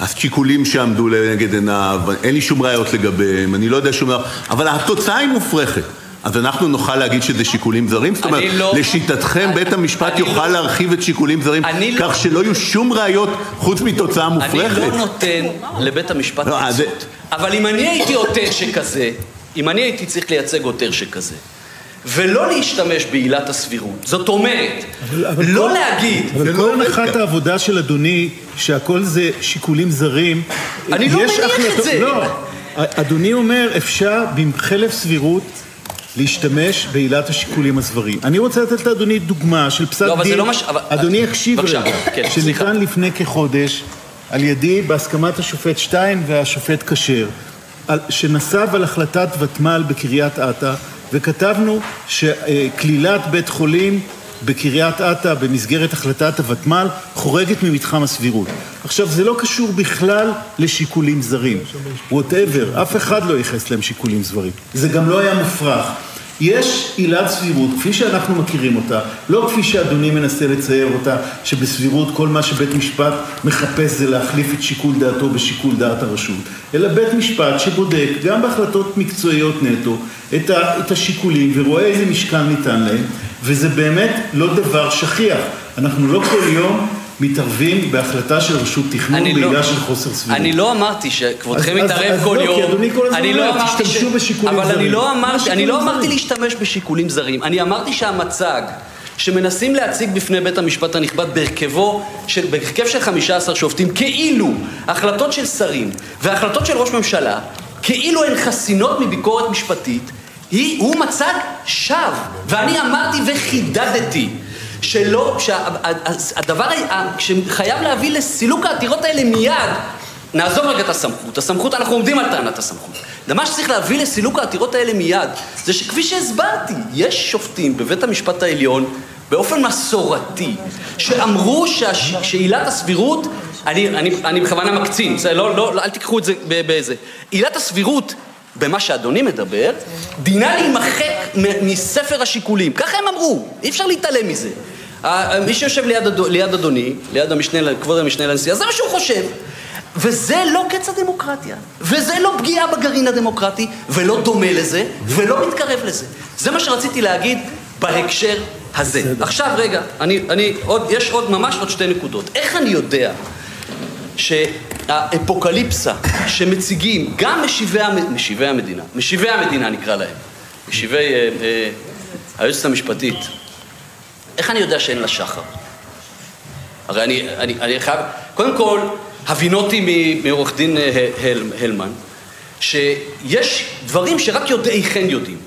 השיקולים שעמדו לנגד עיניו, אין לי שום ראיות לגביהם, אני לא יודע שום דבר, אבל התוצאה היא מופרכת. אז אנחנו נוכל להגיד שזה שיקולים זרים? זאת אומרת, אני לא- לשיטתכם בית המשפט אני יוכל לא- להרחיב את שיקולים זרים אני לא- כך שלא יהיו שום ראיות חוץ מתוצאה אני מופרכת? לא נותן לבית המשפט לא, אז עצות. אבל אם אני הייתי עותר שכזה, אם אני הייתי צריך לייצג עותר שכזה, ולא להשתמש בעילת הסבירות, זאת אומרת, אבל לא כל- להגיד, אבל כל הנחת העבודה של אדוני, שהכל זה שיקולים זרים, אני לא מניח את זה. לא, אדוני אומר, אפשר בחלף סבירות להשתמש בעילת השיקולים הזרים. אני רוצה לתת לאדוני דוגמה של פסק לא, אבל זה דין, לא מה ש- אבל- אדוני יקשיב רגע, כן. שניתן לפני כחודש על ידי בהסכמת השופט שטיין והשופט כשר, שנסב על החלטת ותמ"ל בקריית אתא, וכתבנו שכלילת בית חולים בקריית אתא במסגרת החלטת הוותמ"ל חורגת ממתחם הסבירות. עכשיו, זה לא קשור בכלל לשיקולים זרים. ווטאבר, אף אחד לא ייחס להם שיקולים זרים. זה גם לא היה מופרך. יש עילת סבירות, כפי שאנחנו מכירים אותה, לא כפי שאדוני מנסה לצייר אותה, שבסבירות כל מה שבית משפט מחפש זה להחליף את שיקול דעתו בשיקול דעת הרשות, אלא בית משפט שבודק, גם בהחלטות מקצועיות נטו, את השיקולים ורואה איזה משקל ניתן להם, וזה באמת לא דבר שכיח. אנחנו לא כל יום מתערבים בהחלטה של רשות תכנון אני לא- בעילה של חוסר סבירות. אני לא אמרתי שכבודכם אז- אז- מתערב אז כל לא, כי יום. אדוני כל הזמן אני אומר, לא אמרתי תשתמשו בשיקולים אבל אני זרים. לא מה אמרתי, אני לא אמרתי? להשתמש בשיקולים זרים. אני אמרתי שהמצג שמנסים להציג בפני בית המשפט הנכבד בהרכבו, של, בהרכב של 15 שופטים, כאילו החלטות של שרים והחלטות של ראש ממשלה, כאילו הן חסינות מביקורת משפטית, היא, הוא מצג שווא. ואני אמרתי וחידדתי. שלא, שהדבר שחייב להביא לסילוק העתירות האלה מיד, נעזוב רגע את הסמכות, הסמכות, אנחנו עומדים על טענת הסמכות. מה שצריך להביא לסילוק העתירות האלה מיד, זה שכפי שהסברתי, יש שופטים בבית המשפט העליון, באופן מסורתי, שאמרו שעילת הסבירות, אני, אני, אני בכוונה מקצין, זה לא, לא, אל תיקחו את זה באיזה. עילת הסבירות, במה שאדוני מדבר, דינה להימחק מספר השיקולים. ככה הם אמרו, אי אפשר להתעלם מזה. מי שיושב ליד, אדו- ליד אדוני, ליד המשנה, כבוד המשנה לנשיאה, זה מה שהוא חושב. וזה לא קץ הדמוקרטיה, וזה לא פגיעה בגרעין הדמוקרטי, ולא דומה לזה, ולא מתקרב לזה. זה מה שרציתי להגיד בהקשר הזה. עכשיו רגע, אני, אני, עוד, יש עוד, ממש עוד שתי נקודות. איך אני יודע שהאפוקליפסה שמציגים גם משיבי, המ- משיבי המדינה, משיבי המדינה נקרא להם, משיבי אה, אה, היועצת המשפטית, איך אני יודע שאין לה שחר? הרי אני, אני, אני חייב, קודם כל, הבינותי מעורך דין אה, הל, הלמן, שיש דברים שרק יודעי חן יודעים.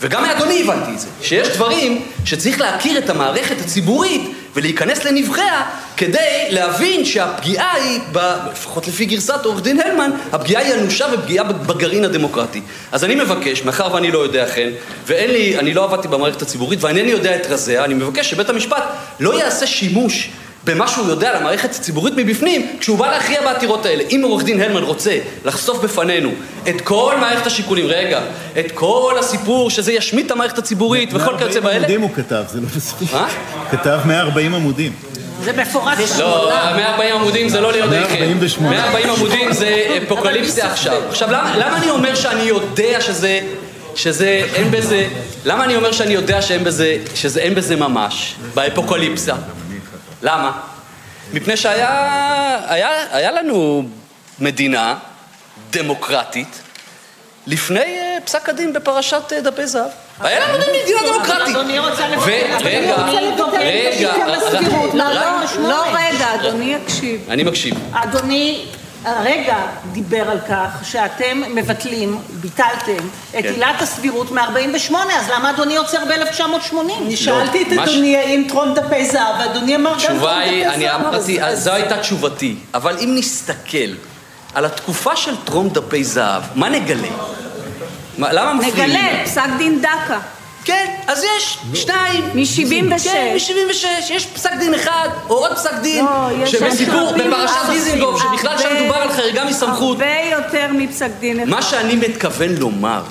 וגם מאדוני הבנתי את זה, שיש דברים שצריך להכיר את המערכת הציבורית ולהיכנס לנבחיה כדי להבין שהפגיעה היא, ב- לפחות לפי גרסת עורך דין הלמן, הפגיעה היא אנושה ופגיעה בגרעין הדמוקרטי. אז אני מבקש, מאחר ואני לא יודע כן, ואין לי, אני לא עבדתי במערכת הציבורית ואינני יודע את רזיה, אני מבקש שבית המשפט לא יעשה שימוש במה שהוא יודע על המערכת הציבורית מבפנים, כשהוא בא להכריע בעתירות האלה. אם עורך דין הלמן רוצה לחשוף בפנינו את כל מערכת השיקולים, רגע, את כל הסיפור שזה ישמיט את המערכת הציבורית וכל כיוצא 140 באלה, עמודים הוא כתב, זה לא מספיק. מה? כתב 140 עמודים. זה מפורש. לא, 140 עמודים זה לא ליודעי חן. 148. 140 עמודים זה אפוקליפסיה עכשיו. עכשיו, למה למה אני אומר שאני יודע שזה... שזה, אין בזה, למה אני אומר שאני יודע שאין בזה, שזה אין בזה ממש, באפוקליפסה? למה? מפני שהיה היה, היה לנו מדינה דמוקרטית לפני אה, פסק הדין בפרשת אה, דפי זהב. היה לנו מדינה דמוקרטית. אדוני רוצה לבטל. את הסבירות. לא, לא, רגע, אדוני יקשיב. אני מקשיב. אדוני הרגע דיבר על כך שאתם מבטלים, ביטלתם את כן. עילת הסבירות מ-48, אז למה אדוני עוצר ב-1980? אני שאלתי את ש- אדוני האם טרום דפי זהב, ואדוני אמר גם טרום דפי אני זהב. אמרתי, אז- אז זו הייתה תשובתי. אבל אם נסתכל על התקופה של טרום דפי זהב, מה נגלה? מה- למה מפריעים? נגלה, פסק דין דקה. כן, אז יש שניים. מ-76. כן, מ-76. יש פסק דין אחד, או עוד פסק דין, לא, שבסיפור, בפרשת דיזינגוף, שבכלל שם מדובר על חריגה מסמכות. הרבה יותר מפסק דין אחד. מה שאני מתכוון לומר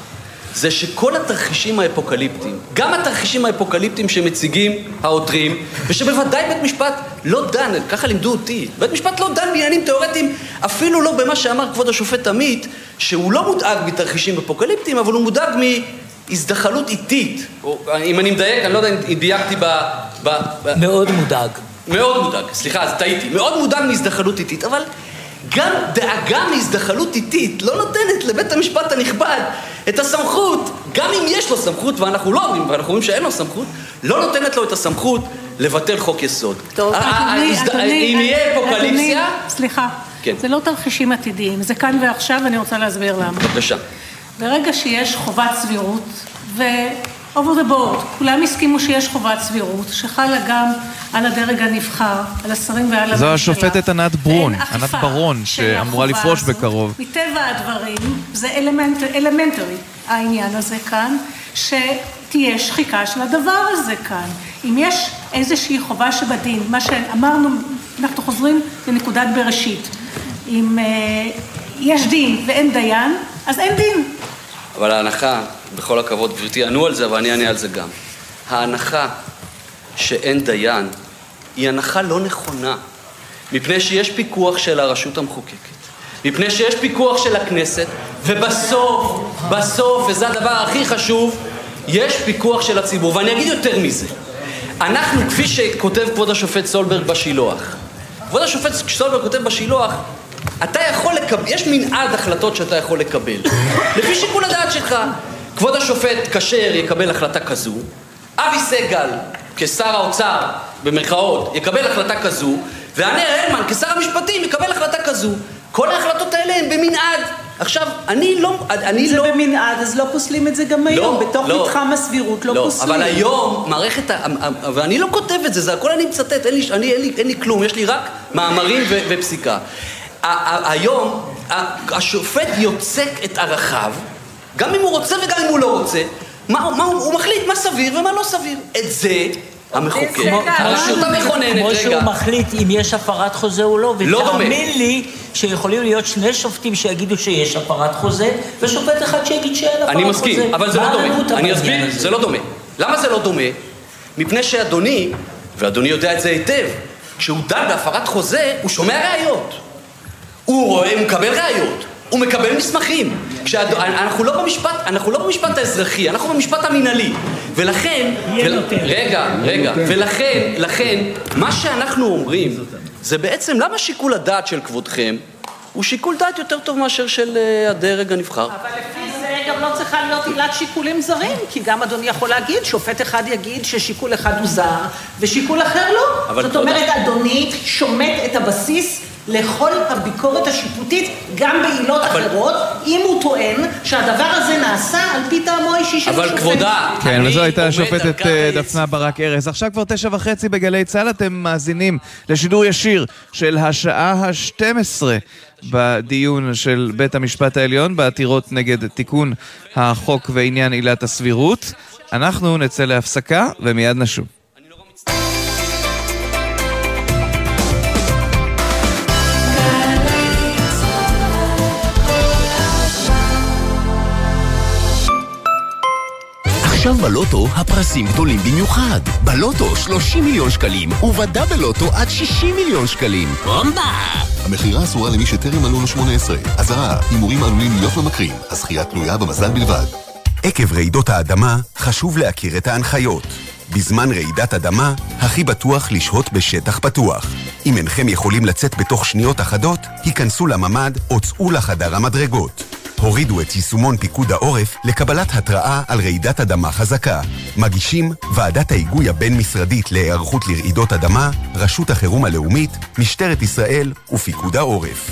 זה שכל התרחישים האפוקליפטיים, גם התרחישים האפוקליפטיים שמציגים העותרים, ושבוודאי בית משפט לא דן, ככה לימדו אותי, בית משפט לא דן בעניינים תיאורטיים, אפילו לא במה שאמר כבוד השופט עמית, שהוא לא מודאג מתרחישים אפוקליפטיים, אבל הוא מודאג מהזדחלות איטית. אם אני מדייק, אני לא יודע אם דייקתי ב... ב, ב מאוד מודאג. מאוד מודאג, סליחה, אז טעיתי. מאוד מודאג מהזדחלות איטית, אבל גם דאגה מהזדחלות איטית לא נותנת לבית המשפט הנכבד את הסמכות, גם אם יש לו סמכות, ואנחנו לא אומרים, ואנחנו אומרים שאין לו סמכות, לא נותנת לו את הסמכות לבטל חוק יסוד. טוב, אדוני, אדוני, אם יהיה אפוקליפסיה... אדוני, סליחה, כן. זה לא תרחישים עתידיים, זה כאן ועכשיו, ואני רוצה להסביר למה. בבקשה. ברגע שיש חובת סבירות, ו-over the board, כולם הסכימו שיש חובת סבירות, שחלה גם על הדרג הנבחר, על השרים ועל הממשלה. זו השופטת ענת ברון, ענת ברון, שאמורה לפרוש. בקרוב. מטבע הדברים, זה אלמנט, אלמנטרי, העניין הזה כאן, שתהיה שחיקה של הדבר הזה כאן. אם יש איזושהי חובה שבדין, מה שאמרנו, אנחנו חוזרים לנקודת בראשית. אם אה, יש דין ואין דיין, אז אין דין. אבל ההנחה, בכל הכבוד, גברתי, ענו על זה, אבל אני אענה על זה גם. ההנחה שאין דיין היא הנחה לא נכונה, מפני שיש פיקוח של הרשות המחוקקת, מפני שיש פיקוח של הכנסת, ובסוף, בסוף, וזה הדבר הכי חשוב, יש פיקוח של הציבור. ואני אגיד יותר מזה, אנחנו, כפי שכותב כבוד השופט סולברג בשילוח, כבוד השופט סולברג כותב בשילוח, אתה יכול לקבל, יש מנעד החלטות שאתה יכול לקבל. לפי שיקול הדעת שלך. כבוד השופט כשר יקבל החלטה כזו, אבי סגל, כשר האוצר, במרכאות, יקבל החלטה כזו, ואנר הלמן, כשר המשפטים, יקבל החלטה כזו. כל ההחלטות האלה הן במנעד. עכשיו, אני לא... אני זה לא... במנעד, אז לא פוסלים את זה גם היום. בתוך לא. מתחם הסבירות לא, לא, פוסלים. אבל היום מערכת, ה- ואני לא כותב את זה, זה הכל אני מצטט, אין לי, אני, אין לי, אין לי כלום, יש לי רק מאמרים ו, ופסיקה. היום השופט יוצק את ערכיו, גם אם הוא רוצה וגם אם הוא לא רוצה, מה, מה, הוא הוא מחליט מה סביר ומה לא סביר. את זה המחוקק, הרשות המכוננת, כמו רגע, שהוא מחליט אם יש הפרת חוזה או לא, לא. ותאמין לי שיכולים להיות שני שופטים שיגידו שיש הפרת חוזה, ושופט אחד שיגיד שאין הפרת חוזה. אני מסכים, אבל זה לא מה דומה. אני אסביר? זה לא דומה. למה זה לא דומה? מפני שאדוני, ואדוני יודע את זה היטב, כשהוא דן בהפרת חוזה, הוא שומע ראיות. הוא רואה, הוא מקבל ראיות. הוא מקבל מסמכים. כשהד... אנחנו לא במשפט, אנחנו לא במשפט האזרחי, אנחנו במשפט המינהלי. ולכן, ול... רגע, רגע, ולכן, לכן, מה שאנחנו אומרים, זה בעצם למה שיקול הדעת של כבודכם הוא שיקול דעת יותר טוב מאשר של אה, הדרג הנבחר. אבל לפי זה גם לא צריכה להיות עילת שיקולים זרים, כי גם אדוני יכול להגיד, שופט אחד יגיד ששיקול אחד הוא זר, ושיקול אחר לא. זאת אומרת, אדוני שומט את הבסיס לכל הביקורת השיפוטית, גם בעילות אחרות, אם הוא טוען שהדבר הזה נעשה על פי טעמו האישי של אבל השופט. כבודה, כן, וזו הייתה השופטת אה. דפנה ברק ארז. עכשיו כבר תשע וחצי בגלי צה"ל, אתם מאזינים לשידור ישיר של השעה ה-12 בדיון של בית המשפט העליון בעתירות נגד תיקון החוק ועניין עילת הסבירות. אנחנו נצא להפסקה ומיד נשוב. עכשיו בלוטו הפרסים גדולים במיוחד. בלוטו 30 מיליון שקלים, ובדאבל לוטו עד 60 מיליון שקלים. בומבה! המכירה אסורה למי שטרם מלאו לו 18. אזהרה, הימורים עלולים להיות ממכרים. הזכייה תלויה במזל בלבד. עקב רעידות האדמה, חשוב להכיר את ההנחיות. בזמן רעידת אדמה, הכי בטוח לשהות בשטח פתוח. אם אינכם יכולים לצאת בתוך שניות אחדות, היכנסו לממ"ד או צאו לחדר המדרגות. הורידו את יישומון פיקוד העורף לקבלת התראה על רעידת אדמה חזקה. מגישים ועדת ההיגוי הבין-משרדית להיערכות לרעידות אדמה, רשות החירום הלאומית, משטרת ישראל ופיקוד העורף.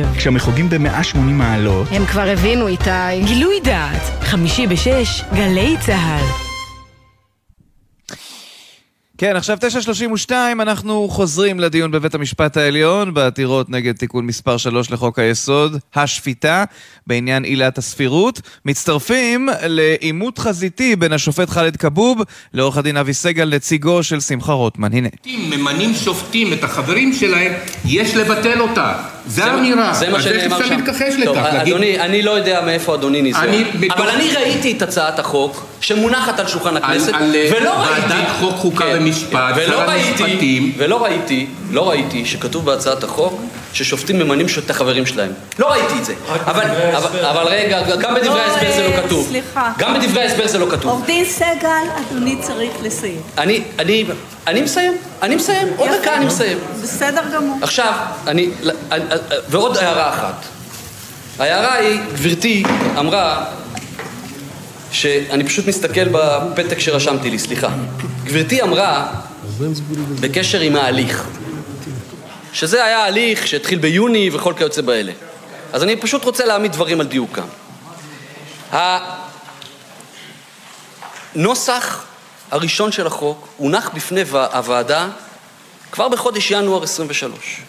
כשהמחוגים ב-180 מעלות. הם כבר הבינו, איתי. גילוי דעת, חמישי בשש, גלי צה"ל. כן, עכשיו 9.32, אנחנו חוזרים לדיון בבית המשפט העליון בעתירות נגד תיקון מספר 3 לחוק היסוד, השפיטה, בעניין עילת הסבירות. מצטרפים לעימות חזיתי בין השופט ח'אלד כבוב לעורך הדין אבי סגל, נציגו של שמחה רוטמן. הנה. ממנים שופטים את החברים שלהם, יש לבטל אותה. זה האמירה. זה מה אז איך שנאמר אפשר שם. להתכחש טוב, לכך? להגיד- אדוני, אני לא יודע מאיפה אדוני ניזון. אבל אני ראיתי את הצעת החוק שמונחת על שולחן הכנסת, אה, ולא ראיתי... ועדת חוק, חוקה כן, ומשפט, שר המשפטים. ולא ראיתי, לא ראיתי שכתוב בהצעת החוק ששופטים ממנים את החברים שלהם. לא ראיתי את זה. אבל, אבל, אבל רגע, גם בדברי לא, ההסבר זה אה, לא כתוב. סליחה. גם בדברי ההסבר זה לא כתוב. עורך דין סגל, אדוני צריך לסיים. אני, אני, אני מסיים, אני מסיים, עוד. דקה אני מסיים. בסדר גמור. עכשיו, אני, אני- ועוד הערה אחת. ההערה היא, גברתי אמרה, שאני פשוט מסתכל בפתק שרשמתי לי, סליחה. גברתי אמרה, בקשר עם ההליך, שזה היה הליך שהתחיל ביוני וכל כיוצא באלה. אז אני פשוט רוצה להעמיד דברים על דיוקם. הנוסח הראשון של החוק הונח בפני הוועדה כבר בחודש ינואר 23.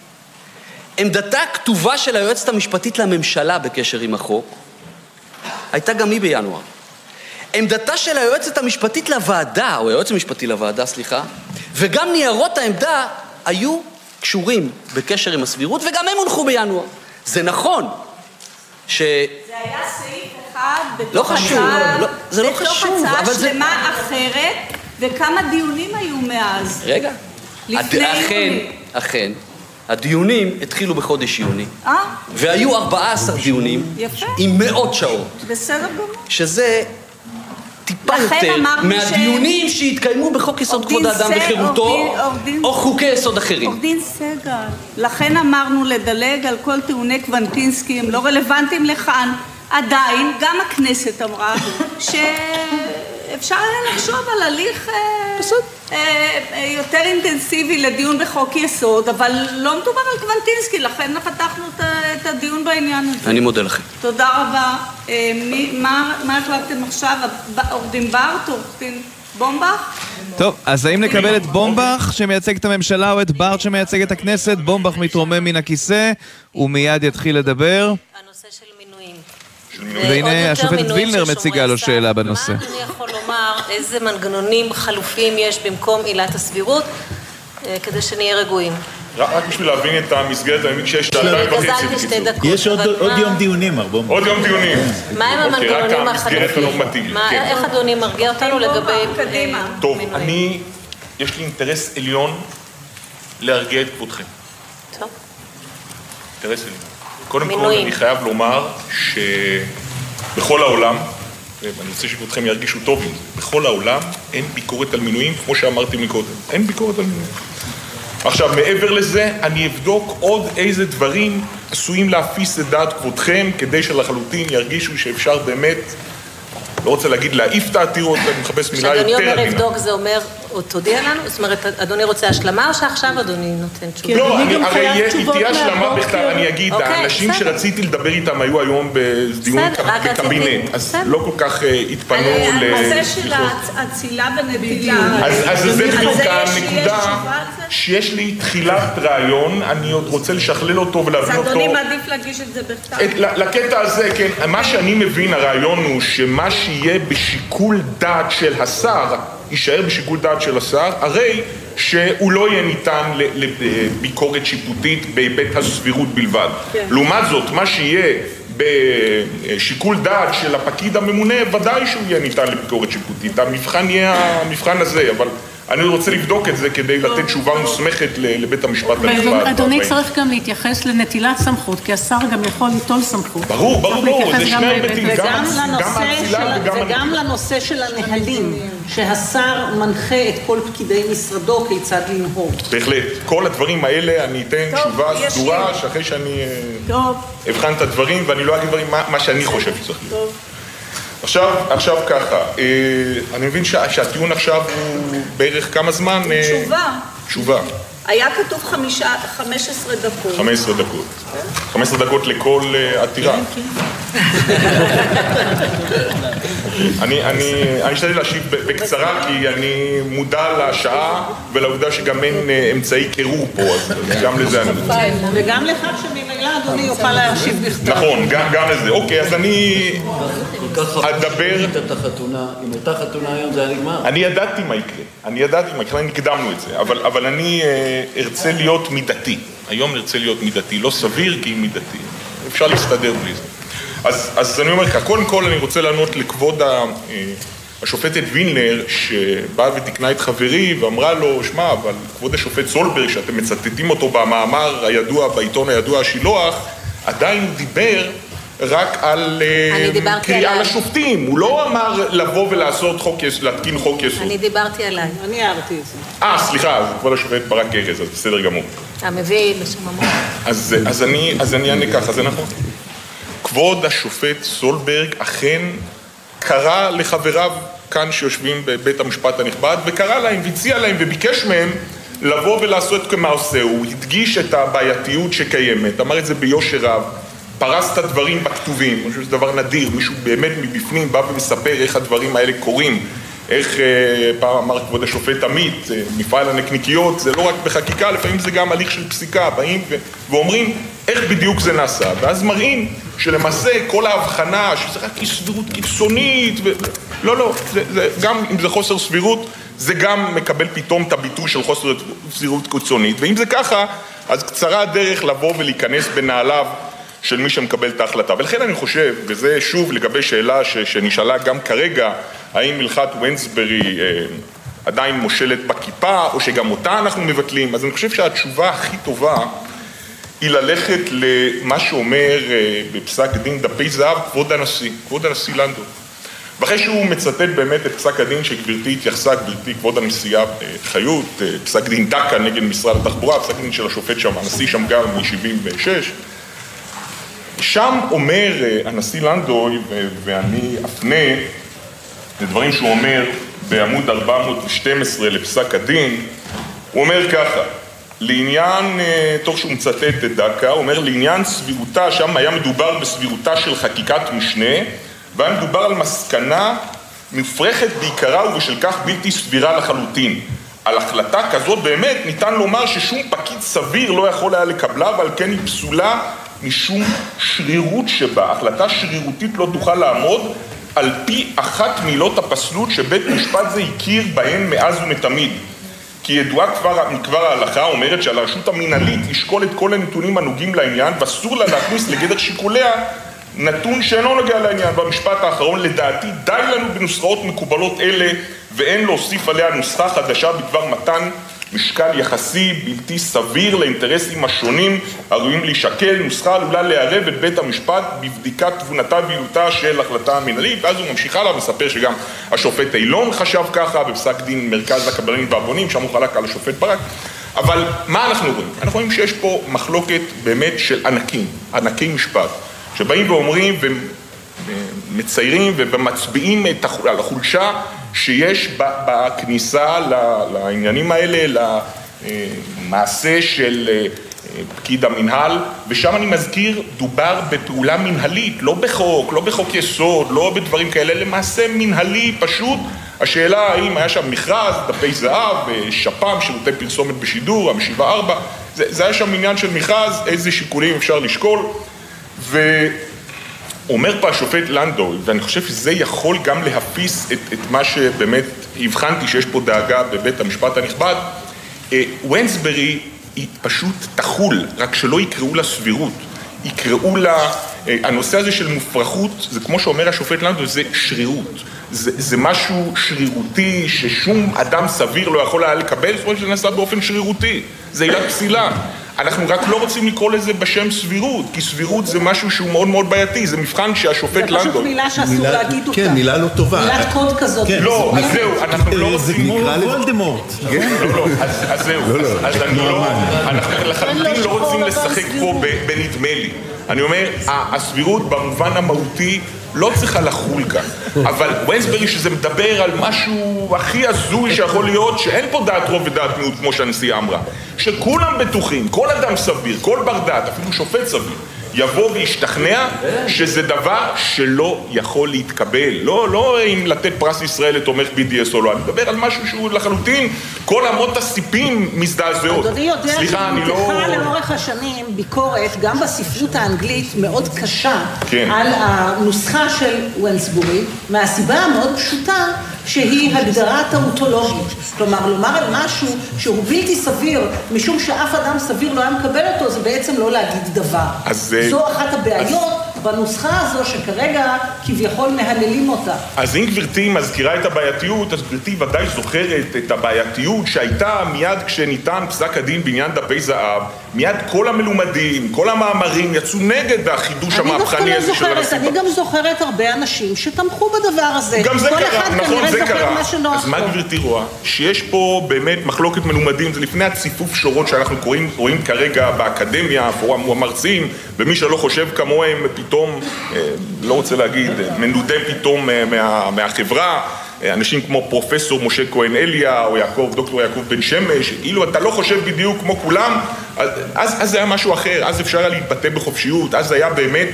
עמדתה הכתובה של היועצת המשפטית לממשלה בקשר עם החוק הייתה גם היא בינואר. עמדתה של היועצת המשפטית לוועדה, או היועץ המשפטי לוועדה, סליחה, וגם ניירות העמדה היו קשורים בקשר עם הסבירות, וגם הם הונחו בינואר. זה נכון ש... זה היה סעיף אחד בתוך לא חשוב, הצעה, לא, זה לא חשוב, אבל זה- שלמה אחרת, וכמה דיונים היו מאז. רגע. לפני הד- אכן. אכן. הדיונים התחילו בחודש יוני, אה? והיו 14 דיונים יפה. עם מאות שעות, בסדר גמור. שזה לכן יותר מהדיונים שהתקיימו בחוק יסוד כבוד האדם סג- וחירותו, דין- או חוקי יסוד אחרים. עורך דין סגל, לכן אמרנו לדלג על כל טיעוני קוונטינסקי, הם לא רלוונטיים לכאן. עדיין, גם הכנסת אמרה שאפשר היה לחשוב על הליך אה, אה, אה, יותר אינטנסיבי לדיון בחוק יסוד, אבל לא מדובר על קוונטינסקי, לכן פתחנו את הדיון בעניין הזה. אני מודה לכם. תודה רבה. מי- מה מה החלטתם עכשיו? עורך דין בארט, עורך דין בומבך? טוב, אז האם נקבל את בומבך שמייצג את הממשלה או את בארט שמייצג את הכנסת? בומבך מתרומם מן הכיסא ומיד יתחיל לדבר. הנושא של מינויים. והנה השופטת וילנר מציגה לו. שאלה בנושא. מה אדוני יכול לומר, אה, איזה מנגנונים חלופיים יש במקום עילת הסבירות, אה, כדי שנהיה רגועים. רק בשביל להבין את המסגרת, אני מבין שיש שעתיים וחצי בקיצור. יש עוד יום דיונים, ארבום. עוד יום דיונים. מה עם אוקיי, המנגנונים החלופיים? כן. איך אדוני מרגיע אותנו לגבי... קדימה. טוב, אני, יש לי אינטרס עליון להרגיע את כבודכם. טוב. אינטרס עליון. קודם כל. אני חייב לומר שבכל העולם, ואני רוצה שכבודכם ירגישו טוב עם זה, בכל העולם אין ביקורת על מינויים, כמו שאמרתי מקודם. אין ביקורת על מינויים. עכשיו, מעבר לזה, אני אבדוק עוד איזה דברים עשויים להפיס את דעת כבודכם, כדי שלחלוטין ירגישו שאפשר באמת, לא רוצה להגיד להעיף את העתירות, אני מחפש מילה כשאדוני יותר אומר עדינה. אבדוק זה אומר, עוד תודיע לנו? זאת אומרת, אדוני רוצה השלמה או שעכשיו אדוני נותן תשובה? לא, אני, הרי יהיה- היא תהיה השלמה בכתב, אני אגיד, אוקיי, האנשים בסדר. שרציתי לדבר איתם היו היום בדיון בקבינט, אז לא כל כך אה, התפנו ל... הנושא של האצילה ונטילה. אז, אז זה בדיוק הנקודה שיש לי תחילת רעיון, אני עוד רוצה לשכלל אותו אז ולהביא אותו. אדוני מעדיף להגיש את זה בכתב. לקטע הזה, כן, מה שאני מבין, הרעיון הוא שמה שיהיה בשיקול דעת של השר, יישאר בשיקול דעת של השר, הרי שהוא לא יהיה ניתן לביקורת שיפוטית בהיבט הסבירות בלבד. כן. לעומת זאת, מה שיהיה בשיקול דעת של הפקיד הממונה, ודאי שהוא יהיה ניתן לביקורת שיפוטית. המבחן יהיה המבחן הזה, אבל אני רוצה לבדוק את זה כדי לתת תשובה מוסמכת ל- לבית המשפט הנכבד. אדוני. צריך גם להתייחס לנטילת סמכות, כי השר גם יכול ליטול סמכות. ברור, ברור, ברור, זה שני היבטים. גם האצילה של- וגם וגם לנושא של הנהלים, שהשר מנחה את כל פקידי משרדו כיצד לנהוג. בהחלט. כל הדברים האלה, אני אתן תשובה. סדורה, שאחרי שאני אה, אבחן את הדברים, ואני לא אגיד דברים, מה, מה שאני חושב שצריך להיות. עכשיו, עכשיו ככה, אה, אני מבין שה, שהטיעון עכשיו הוא בערך כמה זמן? אה, תשובה. תשובה, היה כתוב חמישה, 15 דקות. 15 דקות. 15 דקות לכל אה, עתירה. אני, אני, אני אשתדל להשיב בקצרה, כי אני מודע לשעה ולעובדה שגם אין אה, אמצעי קירור פה, אז גם לזה אני... וגם לכך שממילא אדוני יוכל להשיב בכתב. נכון, גם, לזה. אוקיי, אז אני אדבר... אם הייתה חתונה היום זה היה נגמר. אני ידעתי מה יקרה, אני ידעתי מה יקרה, הקדמנו את זה, אבל, אבל אני אה, ארצה להיות מידתי. היום נרצה להיות מידתי, לא סביר כי מידתי. אפשר להסתדר בלי זה. אז, אז אני אומר ככה, קודם כל אני רוצה לענות לכבוד ה, אה, השופטת וילנר, שבאה ותיקנה את חברי ואמרה לו, שמע, אבל כבוד השופט סולברג, שאתם מצטטים אותו במאמר הידוע, בעיתון הידוע השילוח, עדיין דיבר רק על אה, קריאה עליי. לשופטים. הוא לא אמר לבוא ולעשות חוק יסוד, להתקין חוק יסוד. אני דיברתי עליי. אני הערתי את זה. אה, סליחה, אז כבוד השופט ברק ארז, אז בסדר גמור. אז, אני, אז אני אענה ככה, זה נכון. כבוד השופט סולברג אכן קרא לחבריו כאן שיושבים בבית המשפט הנכבד, וקרא להם והציע להם וביקש מהם לבוא ולעשות כמעשה. הוא הדגיש את הבעייתיות שקיימת, אמר את זה ביושר רב, פרס את הדברים בכתובים, אני חושב שזה דבר נדיר, מישהו באמת מבפנים בא ומספר איך הדברים האלה קורים. איך אה, פעם אמר כבוד השופט עמית, אה, מפעל הנקניקיות זה לא רק בחקיקה, לפעמים זה גם הליך של פסיקה, באים ואומרים איך בדיוק זה נעשה, ואז מראים שלמעשה כל ההבחנה שזה רק אי סבירות קיצונית, ו... לא, לא, זה, זה, גם אם זה חוסר סבירות, זה גם מקבל פתאום את הביטוי של חוסר סבירות קיצונית, ואם זה ככה, אז קצרה הדרך לבוא ולהיכנס בנעליו של מי שמקבל את ההחלטה. ולכן אני חושב, וזה שוב לגבי שאלה ש, שנשאלה גם כרגע, האם הלכת וונסברי אה, עדיין מושלת בכיפה, או שגם אותה אנחנו מבטלים, אז אני חושב שהתשובה הכי טובה היא ללכת למה שאומר אה, בפסק דין דפי זהב כבוד הנשיא, כבוד הנשיא לנדו. ואחרי שהוא מצטט באמת את פסק הדין שגברתי התייחסה, גברתי כבוד הנשיאה אה, חיות, אה, פסק דין דקה נגד משרד התחבורה, פסק דין של השופט שם, הנשיא שמגר מ-76, שם אומר אה, הנשיא לנדוי, ואני אפנה לדברים שהוא אומר בעמוד 412 לפסק הדין, הוא אומר ככה, לעניין, אה, תוך שהוא מצטט את דקה, הוא אומר לעניין סבירותה, שם היה מדובר בסבירותה של חקיקת משנה, והיה מדובר על מסקנה מופרכת בעיקרה ובשל כך בלתי סבירה לחלוטין. על החלטה כזאת באמת ניתן לומר ששום פקיד סביר לא יכול היה לקבלה ועל כן היא פסולה משום שרירות שבה. החלטה שרירותית לא תוכל לעמוד על פי אחת מילות הפסלות שבית משפט זה הכיר בהן מאז ומתמיד. כי ידועה כבר, כבר ההלכה אומרת שעל הרשות המינהלית לשקול את כל הנתונים הנוגעים לעניין ואסור לה להכניס לגדר שיקוליה נתון שאינו נוגע לעניין. במשפט האחרון, לדעתי די לנו בנוסחאות מקובלות אלה ואין להוסיף עליה נוסחה חדשה בדבר מתן משקל יחסי בלתי סביר לאינטרסים השונים הראויים להישקל, נוסחה עלולה לערב את בית המשפט בבדיקת תבונתה ויעילותה של החלטה מנהלית, ואז הוא ממשיך הלאה ומספר שגם השופט אילון חשב ככה בפסק דין מרכז הקבלנים והבונים, שם הוא חלק על השופט ברק. אבל מה אנחנו רואים? אנחנו רואים שיש פה מחלוקת באמת של ענקים, ענקי משפט, שבאים ואומרים ומציירים ומצביעים על החולשה שיש בכניסה לעניינים האלה, למעשה של אה, פקיד המנהל, ושם אני מזכיר, דובר בפעולה מנהלית, לא בחוק, לא בחוק יסוד, לא בדברים כאלה, למעשה מנהלי פשוט. השאלה האם היה שם מכרז, דפי זהב, שפ"ם, שירותי פרסומת בשידור, המשיבה ארבע, זה, זה היה שם עניין של מכרז, איזה שיקולים אפשר לשקול, ו... אומר פה השופט לנדו, ואני חושב שזה יכול גם להפיס את, את מה שבאמת הבחנתי שיש פה דאגה בבית המשפט הנכבד, אה, וונסברי היא פשוט תחול, רק שלא יקראו לה סבירות, יקראו לה, אה, הנושא הזה של מופרכות, זה כמו שאומר השופט לנדו, זה שרירות. זה, זה משהו שרירותי ששום אדם סביר לא יכול היה לקבל, זאת אומרת שזה נעשה באופן שרירותי, זה עילת פסילה. אנחנו רק לא רוצים לקרוא לזה בשם סבירות, כי סבירות זה משהו שהוא מאוד מאוד בעייתי, זה מבחן שהשופט לנדון... זה פשוט מילה שאסור להגיד אותה. כן, מילה לא טובה. מילת קוד כזאת. לא, אז זהו, אנחנו לא רוצים... זה כמו וולדמורט. לא, לא, אז זהו, אז אני לא... אנחנו לחלוטין לא רוצים לשחק פה בנדמה לי. אני אומר, הסבירות במובן המהותי לא צריכה לחול כאן. אבל וונסברי שזה מדבר על משהו הכי הזוי שיכול להיות, שאין פה דעת רוב ודעת מיעוט, כמו שהנשיאה אמרה. שכולם בטוחים, כל אדם סביר, כל בר דעת, אפילו שופט סביר, יבוא וישתכנע שזה דבר שלא יכול להתקבל. לא, לא אם לתת פרס ישראל לתומך BDS או לא, אני מדבר על משהו שהוא לחלוטין, כל אמות הסיפים מזדעזעות. אדוני יודע שנמתחה לאורך השנים ביקורת, גם בספרות האנגלית, מאוד קשה, כן. על הנוסחה של וונסבורי, מהסיבה המאוד פשוטה שהיא הגדרה טאוטולוגית. כלומר, לומר על משהו שהוא בלתי סביר, משום שאף אדם סביר לא היה מקבל אותו, זה בעצם לא להגיד דבר. אז... זו אחת הבעיות. בנוסחה הזו שכרגע כביכול מהללים אותה. אז אם גברתי מזכירה את הבעייתיות, אז גברתי ודאי זוכרת את הבעייתיות שהייתה מיד כשניתן פסק הדין בעניין דפי זהב, מיד כל המלומדים, כל המאמרים יצאו נגד החידוש המהפכני הזה של הנשיא. אני גם זוכרת הרבה אנשים שתמכו בדבר הזה. גם זה קרה, נכון, זה קרה. אז מה גברתי רואה? שיש פה באמת מחלוקת מלומדים, זה לפני הציפוף שורות שאנחנו רואים כרגע באקדמיה, פורום המרצים, ומי שלא חושב כמוהם פתאום, אה, לא רוצה להגיד, מנודה פתאום אה, מה, מהחברה. אה, אנשים כמו פרופסור משה כהן אליה או יעקב, דוקטור יעקב בן שמש, אילו אתה לא חושב בדיוק כמו כולם, אז, אז זה היה משהו אחר, אז אפשר היה להתבטא בחופשיות, אז היה באמת,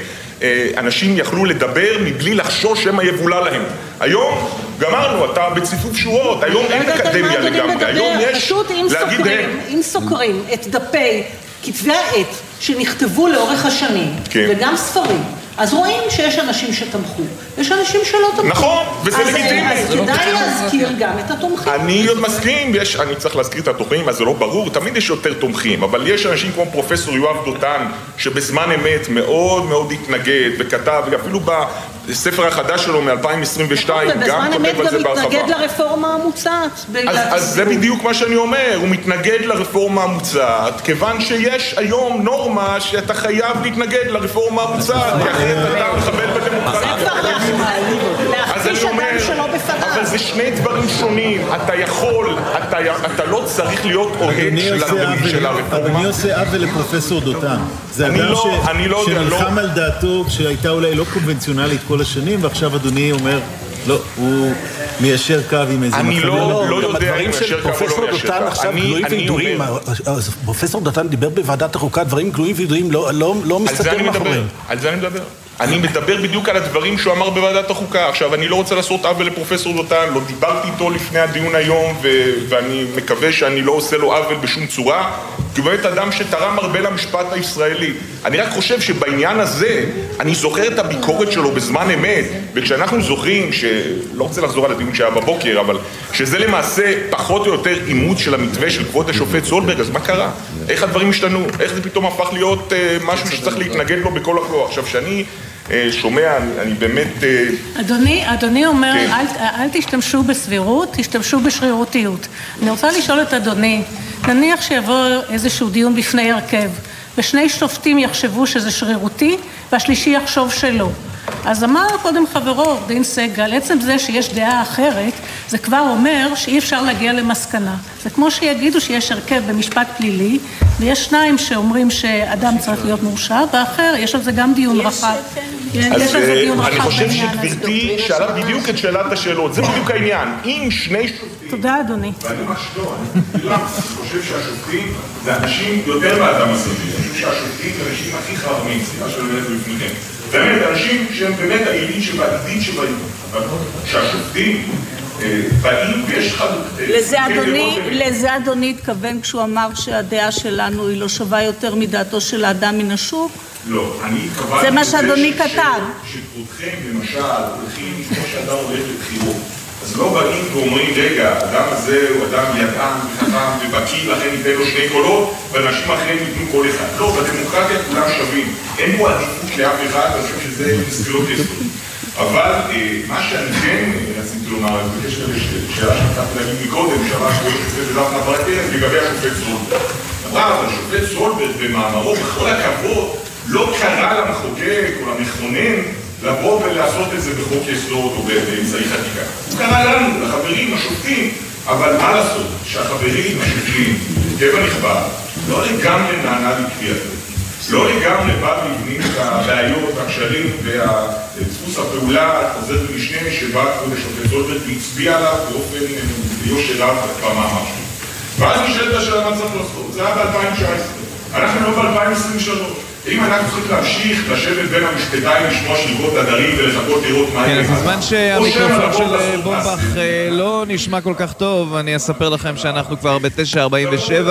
אנשים יכלו לדבר מבלי לחשוש שמא יבולע להם. היום גמרנו, אתה בציפוף שורות, היום אין אקדמיה לגמרי, היום יש להגיד הם. אם סוקרים את דפי כתבי העת שנכתבו לאורך השנים, כן. וגם ספרים, אז רואים שיש אנשים שתמכו, יש אנשים שלא תמכו. נכון, וזה לגיטימי. אז כדאי להזכיר גם את התומכים. אני עוד מסכים, יש, אני צריך להזכיר את התומכים, אז זה לא ברור, תמיד יש יותר תומכים, אבל יש אנשים כמו פרופסור יואב דותן, שבזמן אמת מאוד מאוד התנגד וכתב, ואפילו בספר החדש שלו מ-2022, גם כותב על זה בהרחבה. ובזמן אמת גם מתנגד לרפורמה המוצעת. אז, אז זה בדיוק מה שאני אומר, הוא מתנגד לרפורמה המוצעת, כיוון שיש היום נורמה שאתה חייב להתנגד לרפורמה המוצעת, כי אחרת אתה מחבל בדמוקרטיה. אז אני אומר, אבל זה שני דברים שונים, אתה יכול, אתה, אתה לא צריך להיות אוהד של הרפורמה. אדוני עושה עוול לפרופסור דותן. זה אדם לא, ש... לא שנלחם לא... על דעתו שהייתה אולי לא קונבנציונלית כל השנים, ועכשיו אדוני אומר... לא, הוא מיישר קו עם איזה אני לא, לא יודע אם מיישר קו או לא מיישר קו. עכשיו גלויים וידועים. פרופסור דותן דיבר בוועדת החוקה, דברים גלויים וידועים לא, לא, לא מסתתר מאחוריהם. על זה אני מדבר. אני מדבר בדיוק על הדברים שהוא אמר בוועדת החוקה. עכשיו, אני לא רוצה לעשות עוול לפרופסור דותן, לא דיברתי איתו לפני הדיון היום, ו- ואני מקווה שאני לא עושה לו עוול בשום צורה. כי הוא באמת אדם שתרם הרבה למשפט הישראלי. אני רק חושב שבעניין הזה, אני זוכר את הביקורת שלו בזמן אמת, וכשאנחנו זוכרים, שלא רוצה לחזור על הדיון שהיה בבוקר, אבל שזה למעשה פחות או יותר אימוץ של המתווה של כבוד השופט סולברג, אז מה קרה? איך הדברים השתנו? איך זה פתאום הפך להיות אה, משהו שצריך להתנגד לו בכל הכוח? עכשיו, שאני שומע, אני, אני באמת... אה, אדוני, אדוני אומר, כן. אל, אל תשתמשו בסבירות, תשתמשו בשרירותיות. אני רוצה לשאול את אדוני, נניח שיבוא איזשהו דיון בפני הרכב, ושני שופטים יחשבו שזה שרירותי, והשלישי יחשוב שלא. אז אמר קודם חברו, עורך דין סגל, עצם זה שיש דעה אחרת, זה כבר אומר שאי אפשר להגיע למסקנה. זה כמו שיגידו שיש הרכב במשפט פלילי, ויש שניים שאומרים שאדם צריך להיות מורשע, ואחר, יש על זה גם דיון רחב. כן, אז אה, אני חושב. שגברתי שאלה בדיוק את שאלת השאלות, זה בדיוק העניין. אם שני שופטים... תודה, אדוני. ואני ממש לא, אני למה? אני חושב שהשופטים זה אנשים יותר מהאדם הסביר. אני חושב שהשופטים זה האנשים הכי חרמים, סליחה שאני זה בפניכם. באמת, אנשים שהם באמת העילית שבאים. אבל שהשופטים באים ויש. אה, לזה אדוני, התכוון כשהוא אמר שהדעה שלנו היא לא שווה יותר מדעתו של האדם מן השוק? לא, אני התכוונתי... זה מה שאדוני כתב. שכבודכם למשל הולכים, כמו שאדם הולך לבחירות, אז לא באים ואומרים, רגע, האדם הזה הוא אדם ידען וחכם ובקיא, לכן ניתן לו שני קולות, ואנשים אחרים ייתנו קול אחד. לא, בדמוקרטיה כולם שווים. אין פה עדיפות לאף אחד, אני חושב שזה זכויות יסוד. אבל אה, מה שאני כן רציתי לומר, בקשר לשאלה שהצלחתי להגיד מקודם, שאמר שכבוד השופט בדף נברתי, לגבי השופט סולברג. אמרה, אבל השופט סולברג במאמרו, בכל הכבוד, לא קרא למחוקק או למכונן לבוא ולעשות את זה בחוק יסוד או באמצעי חקיקה. הוא קרא לנו, לחברים, השופטים, אבל מה לעשות, שהחברים, השופטים, הרכב הנכבד, לא לגמרי נענה לקביעתו. לא לגמרי בא והבנים את הבעיות, הכשלים ודפוס הפעולה החוזר ונשנה שבה כבוד השופט סולברג והצביע עליו באופן אה, ביושר רב במאמר שלו. ואז נשאלת השאלה מה צריך לעשות, זה היה ב-2019, אנחנו לא ב-2023. אם אנחנו צריכים להמשיך לשבת בין המשפטיים לשמוע שליחות הדרים ולחכות לראות מה כן, אז בזמן שהמיקרופון של אה, בומבך. אה, לא נשמע כל כך טוב, אני אספר לכם שאנחנו כבר ב-9.47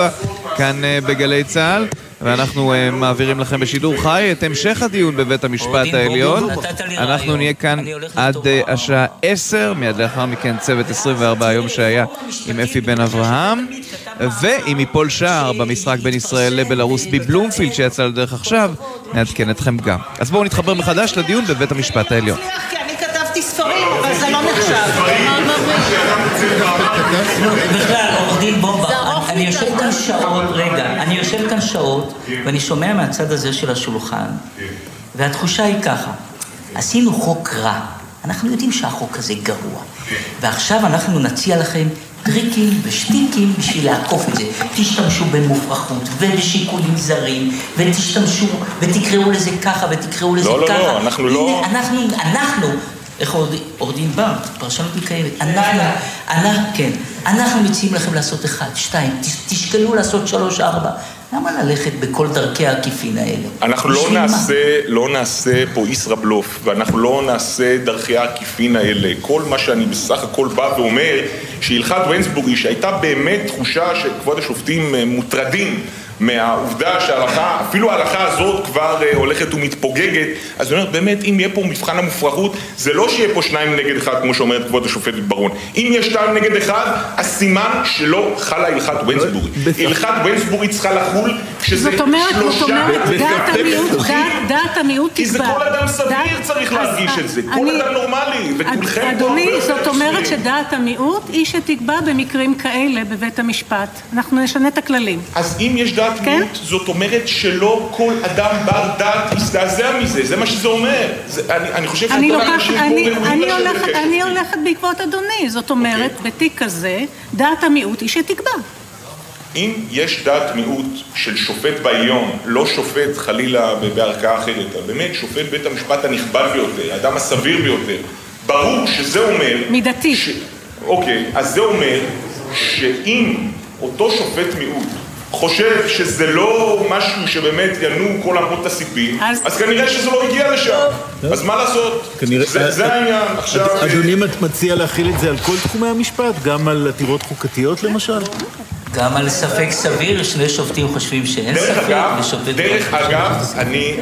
כאן בגלי צה"ל. ואנחנו אה, מעבירים לכם בשידור חי את המשך הדיון בבית המשפט העליון. אנחנו נהיה כאן עד אה, השעה 10, מיד לאחר מכן צוות 24 היום שהיה עם אפי בן אברהם, ועם יפול שער במשחק בין ישראל לבלארוס בבלומפילד שיצא לדרך עכשיו, נעדכן אתכם גם. אז בואו נתחבר מחדש לדיון בבית המשפט העליון. אני כתבתי ספרים, אבל זה לא נחשב. שעות, רגע, אני יושב כאן שעות, ואני שומע מהצד הזה של השולחן, והתחושה היא ככה, עשינו חוק רע, אנחנו יודעים שהחוק הזה גרוע, ועכשיו אנחנו נציע לכם טריקים ושטיקים בשביל לעקוף את זה. תשתמשו במופרכות ובשיקולים זרים, ותשתמשו, ותקראו לזה ככה, ותקראו לזה לא, לא, ככה. לא, אנחנו לא- אנחנו, אנחנו, איך עורך דין- בר, פרשנות מקיימת, אנחנו, אנחנו, כן, אנחנו מציעים לכם לעשות אחד, שתיים, תשקלו לעשות שלוש, ארבע. למה ללכת בכל דרכי העקיפין האלה? אנחנו לא? נעשה, לא נעשה פה ישראבלוף, ואנחנו לא נעשה דרכי העקיפין האלה. כל מה שאני בסך הכל בא ואומר, שהלכת ויינסבורי, שהייתה באמת תחושה שכבוד השופטים אה, מוטרדים מהעובדה שההלכה, אפילו ההלכה הזאת כבר אה, הולכת ומתפוגגת, אז אני אומר, באמת, אם יהיה פה מבחן המופרכות, זה לא שיהיה פה שניים נגד אחד, כמו שאומרת כבוד השופטת ברון. אם יש שתיים נגד אחד, אז סימן שלא חלה הלכת ויינסבורי. הלכת ויינסבורי צריכה לחול כשזה זאת אומרת, זאת שלושה אומרת, דעת המיעוט, דעת- תקבע. כי זה כל אדם סביר דעת- צריך להרגיש את זה, כל אדם נורמלי, וכולכם פה אדוני, זאת אומרת. שדעת המיעוט היא שתקבע במקרים כאלה בבית המשפט. אנחנו נשנה את הכללים. אז אם יש דעת כן? מיעוט, זאת אומרת שלא כל אדם בר דעת יזדעזע מזה, זה מה שזה אומר. זה- אני אני חושב אני שכל האנשים פה ראויים אני לשבת הולכת, בקשר. אני הולכת בעקבות אדוני, זאת אומרת, אוקיי. בתיק כזה, דעת המיעוט היא שתקבע. אם יש דעת מיעוט של שופט בעליון, לא שופט חלילה בערכאה אחרת, אלא באמת שופט בית המשפט הנכבד ביותר, האדם הסביר ביותר, ברור שזה אומר... מידתי. ש... אוקיי, אז זה אומר שאם אותו שופט מיעוט חושב שזה לא משהו שבאמת ינועו כל אמות הסיפים, אז, אז כנראה שזה לא הגיע לשם. אז מה לעשות? כנראה... זה, זה העניין. עכשיו... אד- אדוני מציע להכיל את זה על כל תחומי המשפט, גם על עתירות חוקתיות למשל? גם על ספק סביר, שני שופטים חושבים שאין דרך ספק, אגב, ושופט... דרך אחד אגב, אני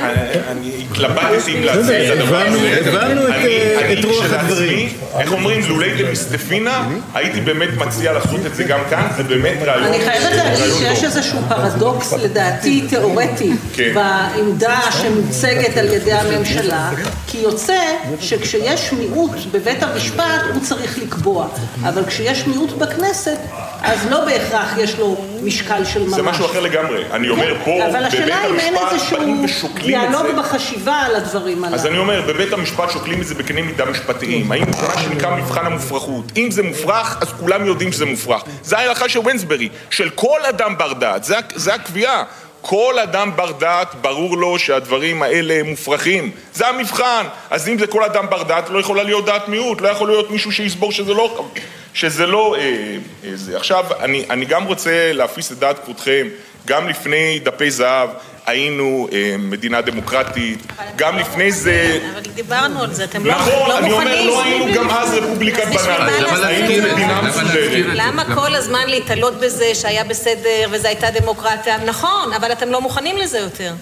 התלבטתי אם להציג בסדר, את הדבר הזה. הבנו את, אני- אה, רוח הדברים. איך אומרים, לולי דמיסטפינה, הייתי באמת מציע לעשות את זה גם כאן, זה באמת רעיון אני חייבת להגיד שיש טוב. איזשהו פרדוקס, לדעתי, תיאורטי, כן. בעמדה שמוצגת על ידי הממשלה, כי יוצא שכשיש מיעוט בבית המשפט, הוא צריך לקבוע, אבל כשיש מיעוט בכנסת, אז לא בהכרח יש לו משקל של ממש. זה משהו אחר לגמרי. אני אומר, פה, אבל בבית השאלה אם אין המשפט באים איזשהו ושוקלים את דיאלוג זה. בחשיבה על הדברים הללו. אז אני אומר, בבית המשפט שוקלים את זה בקנה מידה משפטיים. האם זה מה שנקרא מבחן המופרכות? אם זה מופרך, אז כולם יודעים שזה מופרך. זה ההלכה של וונסברי, של כל אדם בר דעת. זה, זה הקביעה. כל אדם בר דעת, ברור לו שהדברים האלה הם מופרכים. זה המבחן. אז אם זה כל אדם בר דעת, לא יכולה להיות דעת מיעוט. לא יכול להיות מישהו שיסבור שזה לא... שזה לא... אה, אה, זה. עכשיו, אני, אני גם רוצה להפיס את דעת כבודכם. גם לפני דפי זהב היינו אה, מדינה דמוקרטית. גם לפני זה... אבל דיברנו על זה, אתם לא נכון, לא אני אומר, מוכנים. לא היינו גם אז רפובליקת בננות. היינו? מדינה מסודרת. למה כל הזמן להתעלות בזה שהיה בסדר וזו הייתה דמוקרטיה? נכון, אבל אתם לא מוכנים לזה יותר.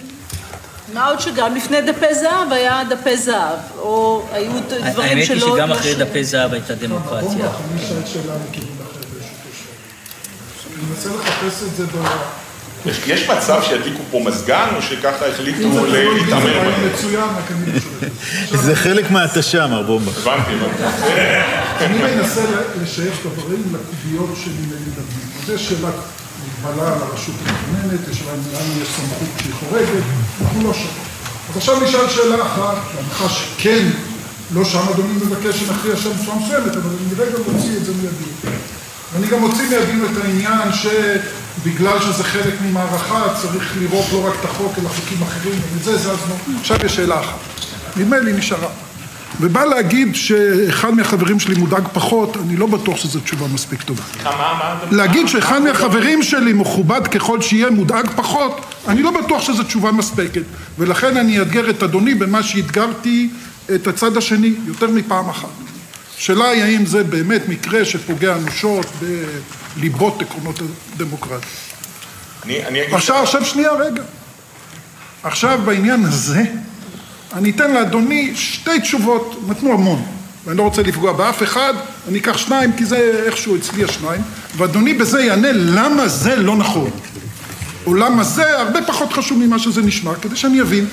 מה עוד שגם לפני דפי זהב היה דפי זהב, או היו דברים האמת היא שלא... שגם לא אחרי דפי זהב הייתה דמוקרטיה. אני אשאל שאלה מכיוון אחר ברשותו אני מנסה לחפש את זה ב... יש- מצב שידליקו פה מזגן, או שככה החליטו להתעמר רעיון בהם? מצוין, רק אני לא. זה חלק מההתשה, מר בומבה. הבנתי, הבנתי. אני מנסה לשייך דברים לקוביות שממני מדברים. אז יש שאלת מגבלה על הרשות המכוננת, יש שאלה לנו יש סמכות כשהיא חורגת, אנחנו לא שם. אז עכשיו נשאל שאלה אחת, בהנחה שכן, לא שם אדוני מבקש שנכריע שם בצורה מסוימת, אבל אני רגע מוציא את זה מידי. ואני גם מוציא מידינו את העניין שבגלל שזה חלק ממערכה צריך לראות לא רק את החוק אלא חוקים אחרים, ואת זה זזנו. עכשיו יש שאלה אחת. נדמה לי נשארה. ובא להגיד שאחד מהחברים שלי מודאג פחות, אני לא בטוח שזו תשובה מספיק טובה. להגיד שאחד מהחברים שלי מכובד ככל שיהיה מודאג פחות, אני לא בטוח שזו תשובה מספקת. ולכן אני אאתגר את אדוני במה שאתגרתי את הצד השני יותר מפעם אחת. השאלה היא האם זה באמת מקרה שפוגע אנושות בליבות עקרונות הדמוקרטיה. אני אני אגיד... עכשיו, עכשיו שנייה רגע. עכשיו בעניין הזה, אני אתן לאדוני שתי תשובות, נתנו המון, ואני לא רוצה לפגוע באף אחד, אני אקח שניים, כי זה איכשהו אצלי השניים, ואדוני בזה יענה למה זה לא נכון. או למה זה הרבה פחות חשוב ממה שזה נשמע, כדי שאני אבין.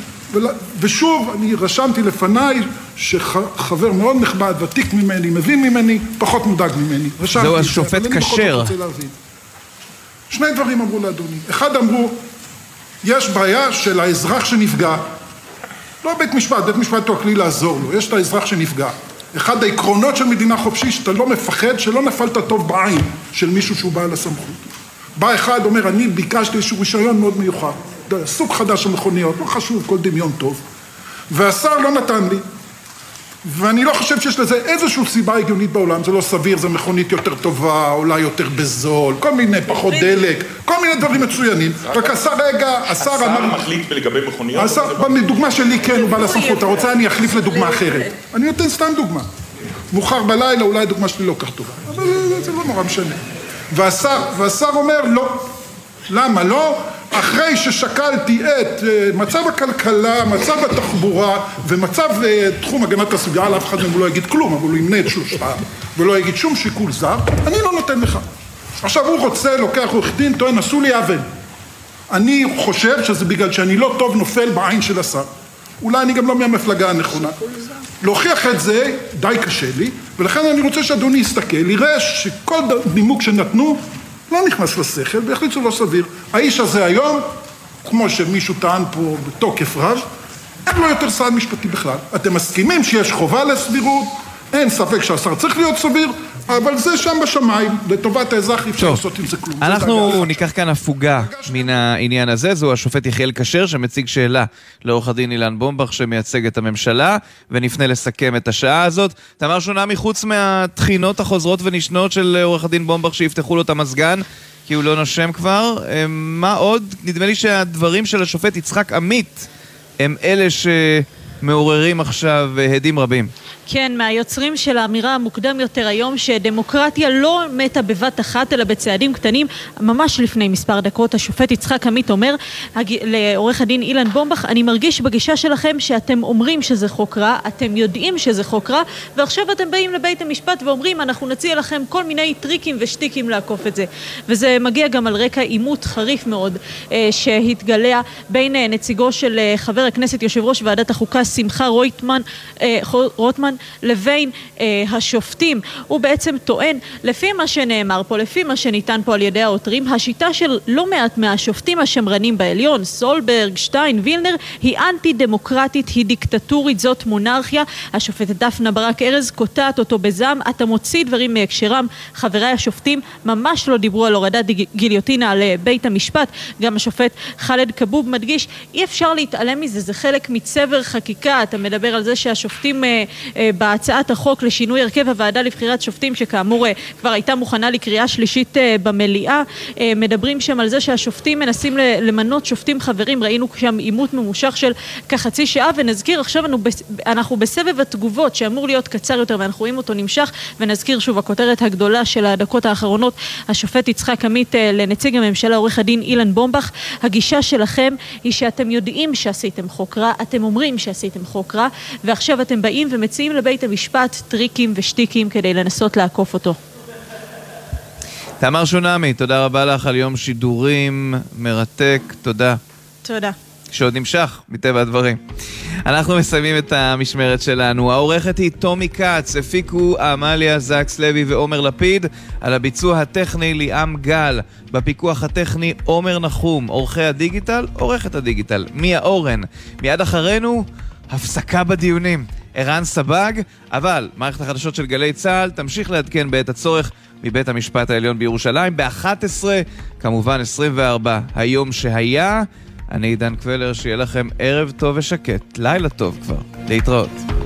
ושוב, אני רשמתי לפניי שחבר מאוד נכבד, ותיק ממני, מבין ממני, פחות מודאג ממני. רשמתי זהו השופט כשר. שני דברים אמרו לאדוני. אחד אמרו, יש בעיה של האזרח שנפגע, לא בית משפט, בית משפט הוא הכלי לעזור לו, יש את האזרח שנפגע. אחד העקרונות של מדינה חופשית, שאתה לא מפחד שלא נפלת טוב בעין של מישהו שהוא בעל הסמכות. בא אחד, אומר, אני ביקשתי איזשהו רישיון מאוד מיוחד, סוג חדש של מכוניות, לא חשוב, כל דמיון טוב. והשר לא נתן לי, ואני לא חושב שיש לזה איזושהי סיבה הגיונית בעולם, זה לא סביר, זה מכונית יותר טובה, עולה יותר בזול, כל מיני פחות דלק, כל מיני דברים מצוינים. רק השר, רגע, השר השר אמר... מחליט לגבי מכוניות? השר, בדוגמה שלי כן, הוא בעל הסמכות, אתה רוצה אני אחליף לדוגמה אחרת. אני נותן סתם דוגמה. מאוחר בלילה, אולי הדוגמה שלי לא כך טובה, אבל זה לא נורא משנה. והשר, והשר אומר לא. למה לא? אחרי ששקלתי את אה, מצב הכלכלה, מצב התחבורה ומצב אה, תחום הגנת הסביבה, לאף אחד מהם לא יגיד כלום, אבל הוא ימנה את שלושתם ולא יגיד שום שיקול זר, אני לא נותן לך. עכשיו הוא רוצה, לוקח עורך דין, טוען, עשו לי עוול. אני חושב שזה בגלל שאני לא טוב נופל בעין של השר. אולי אני גם לא מהמפלגה הנכונה. להוכיח את זה די קשה לי, ולכן אני רוצה שאדוני יסתכל, יראה שכל נימוק שנתנו לא נכנס לשכל, והחליט שזה לא סביר. האיש הזה היום, כמו שמישהו טען פה בתוקף רב, אין לו יותר סעד משפטי בכלל. אתם מסכימים שיש חובה לסבירות, אין ספק שהשר צריך להיות סביר, אבל זה שם בשמיים, לטובת האזרח אי אפשר לעשות עם זה כלום. אנחנו ניקח כאן הפוגה מן העניין הזה, זו השופט יחיאל כשר שמציג שאלה לעורך הדין אילן בומבך שמייצג את הממשלה, ונפנה לסכם את השעה הזאת. תמר שונה מחוץ מהתחינות החוזרות ונשנות של עורך הדין בומבך שיפתחו לו את המזגן, כי הוא לא נושם כבר. אה, מה עוד? נדמה לי שהדברים של השופט יצחק עמית הם אלה שמעוררים עכשיו אה, הדים רבים. כן, מהיוצרים של האמירה המוקדם יותר היום שדמוקרטיה לא מתה בבת אחת אלא בצעדים קטנים. ממש לפני מספר דקות השופט יצחק עמית אומר לעורך הדין אילן בומבך, אני מרגיש בגישה שלכם שאתם אומרים שזה חוק רע, אתם יודעים שזה חוק רע, ועכשיו אתם באים לבית המשפט ואומרים אנחנו נציע לכם כל מיני טריקים ושטיקים לעקוף את זה. וזה מגיע גם על רקע עימות חריף מאוד אה, שהתגלע בין אה, נציגו של אה, חבר הכנסת יושב ראש ועדת החוקה שמחה רוטמן, אה, רוטמן לבין אה, השופטים. הוא בעצם טוען, לפי מה שנאמר פה, לפי מה שניתן פה על ידי העותרים, השיטה של לא מעט מהשופטים השמרנים בעליון, סולברג, שטיין, וילנר, היא אנטי דמוקרטית, היא דיקטטורית, זאת מונרכיה. השופטת דפנה ברק ארז קוטעת אותו בזעם, אתה מוציא דברים מהקשרם. חבריי השופטים ממש לא דיברו על הורדת גיליוטינה על אה, בית המשפט. גם השופט חאלד כבוב מדגיש, אי אפשר להתעלם מזה, זה חלק מצבר חקיקה. אתה מדבר על זה שהשופטים אה, אה, בהצעת החוק לשינוי הרכב הוועדה לבחירת שופטים, שכאמור כבר הייתה מוכנה לקריאה שלישית במליאה, מדברים שם על זה שהשופטים מנסים למנות שופטים חברים, ראינו שם עימות ממושך של כחצי שעה, ונזכיר עכשיו אנחנו בסבב התגובות שאמור להיות קצר יותר ואנחנו רואים אותו נמשך, ונזכיר שוב הכותרת הגדולה של הדקות האחרונות, השופט יצחק עמית לנציג הממשלה, עורך הדין אילן בומבך, הגישה שלכם היא שאתם יודעים שעשיתם חוק רע, אתם אומרים שעשיתם חוק רע, ועכשיו אתם באים ומציעים לבית המשפט טריקים ושטיקים כדי לנסות לעקוף אותו. תמר שונמי, תודה רבה לך על יום שידורים מרתק, תודה. תודה. שעוד נמשך, מטבע הדברים. אנחנו מסיימים את המשמרת שלנו. העורכת היא טומי כץ, הפיקו עמליה זקס לוי ועומר לפיד, על הביצוע הטכני ליאם גל, בפיקוח הטכני עומר נחום, עורכי הדיגיטל, עורכת הדיגיטל, מיה אורן. מיד אחרינו, הפסקה בדיונים. ערן סבג, אבל מערכת החדשות של גלי צה"ל תמשיך לעדכן בעת הצורך מבית המשפט העליון בירושלים ב-11, כמובן 24, היום שהיה. אני עידן קבלר, שיהיה לכם ערב טוב ושקט, לילה טוב כבר. להתראות.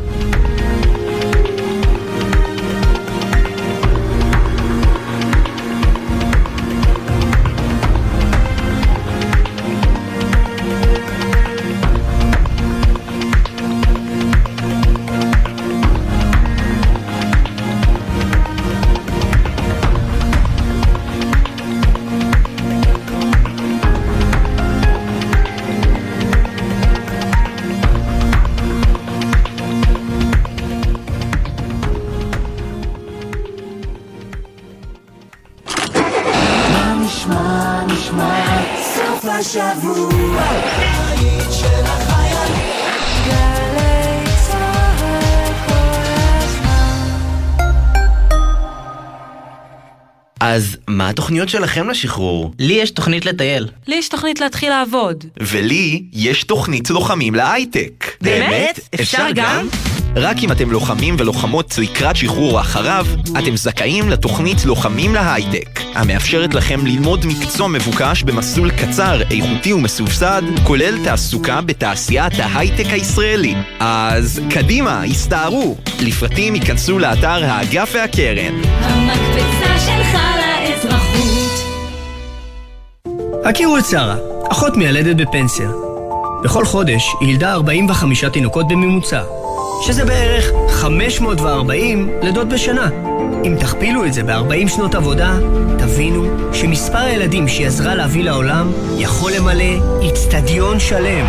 מה התוכניות שלכם לשחרור? לי יש תוכנית לטייל. לי יש תוכנית להתחיל לעבוד. ולי יש תוכנית לוחמים להייטק. באמת? אפשר גם? רק אם אתם לוחמים ולוחמות לקראת שחרור אחריו, אתם זכאים לתוכנית לוחמים להייטק, המאפשרת לכם ללמוד מקצוע מבוקש במסלול קצר, איכותי ומסובסד, כולל תעסוקה בתעשיית ההייטק הישראלי. אז קדימה, הסתערו. לפרטים ייכנסו לאתר האגף והקרן. המקפצה שלך לאזרחות. הכירו את שרה, אחות מיילדת בפנסיה. בכל חודש היא ילדה 45 תינוקות בממוצע. שזה בערך 540 לידות בשנה. אם תכפילו את זה ב-40 שנות עבודה, תבינו שמספר הילדים שהיא עזרה להביא לעולם יכול למלא איצטדיון שלם.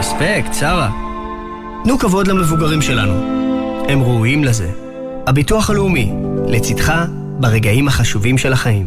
אספקט, שרה. תנו כבוד למבוגרים שלנו. הם ראויים לזה. הביטוח הלאומי, לצדך ברגעים החשובים של החיים.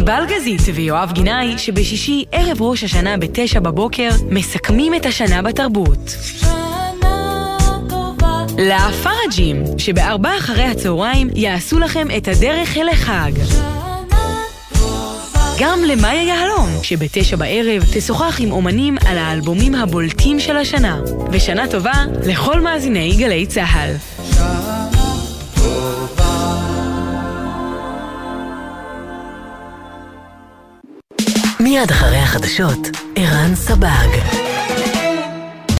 לענבל גזית ויואב גינאי, שבשישי ערב ראש השנה בתשע בבוקר, מסכמים את השנה בתרבות. לפראג'ים, שבארבע אחרי הצהריים יעשו לכם את הדרך אל החג. וגם למאיה יהלום, שבתשע בערב תשוחח עם אומנים על האלבומים הבולטים של השנה. ושנה טובה לכל מאזיני גלי צה"ל. מיד אחרי החדשות, ערן סבג.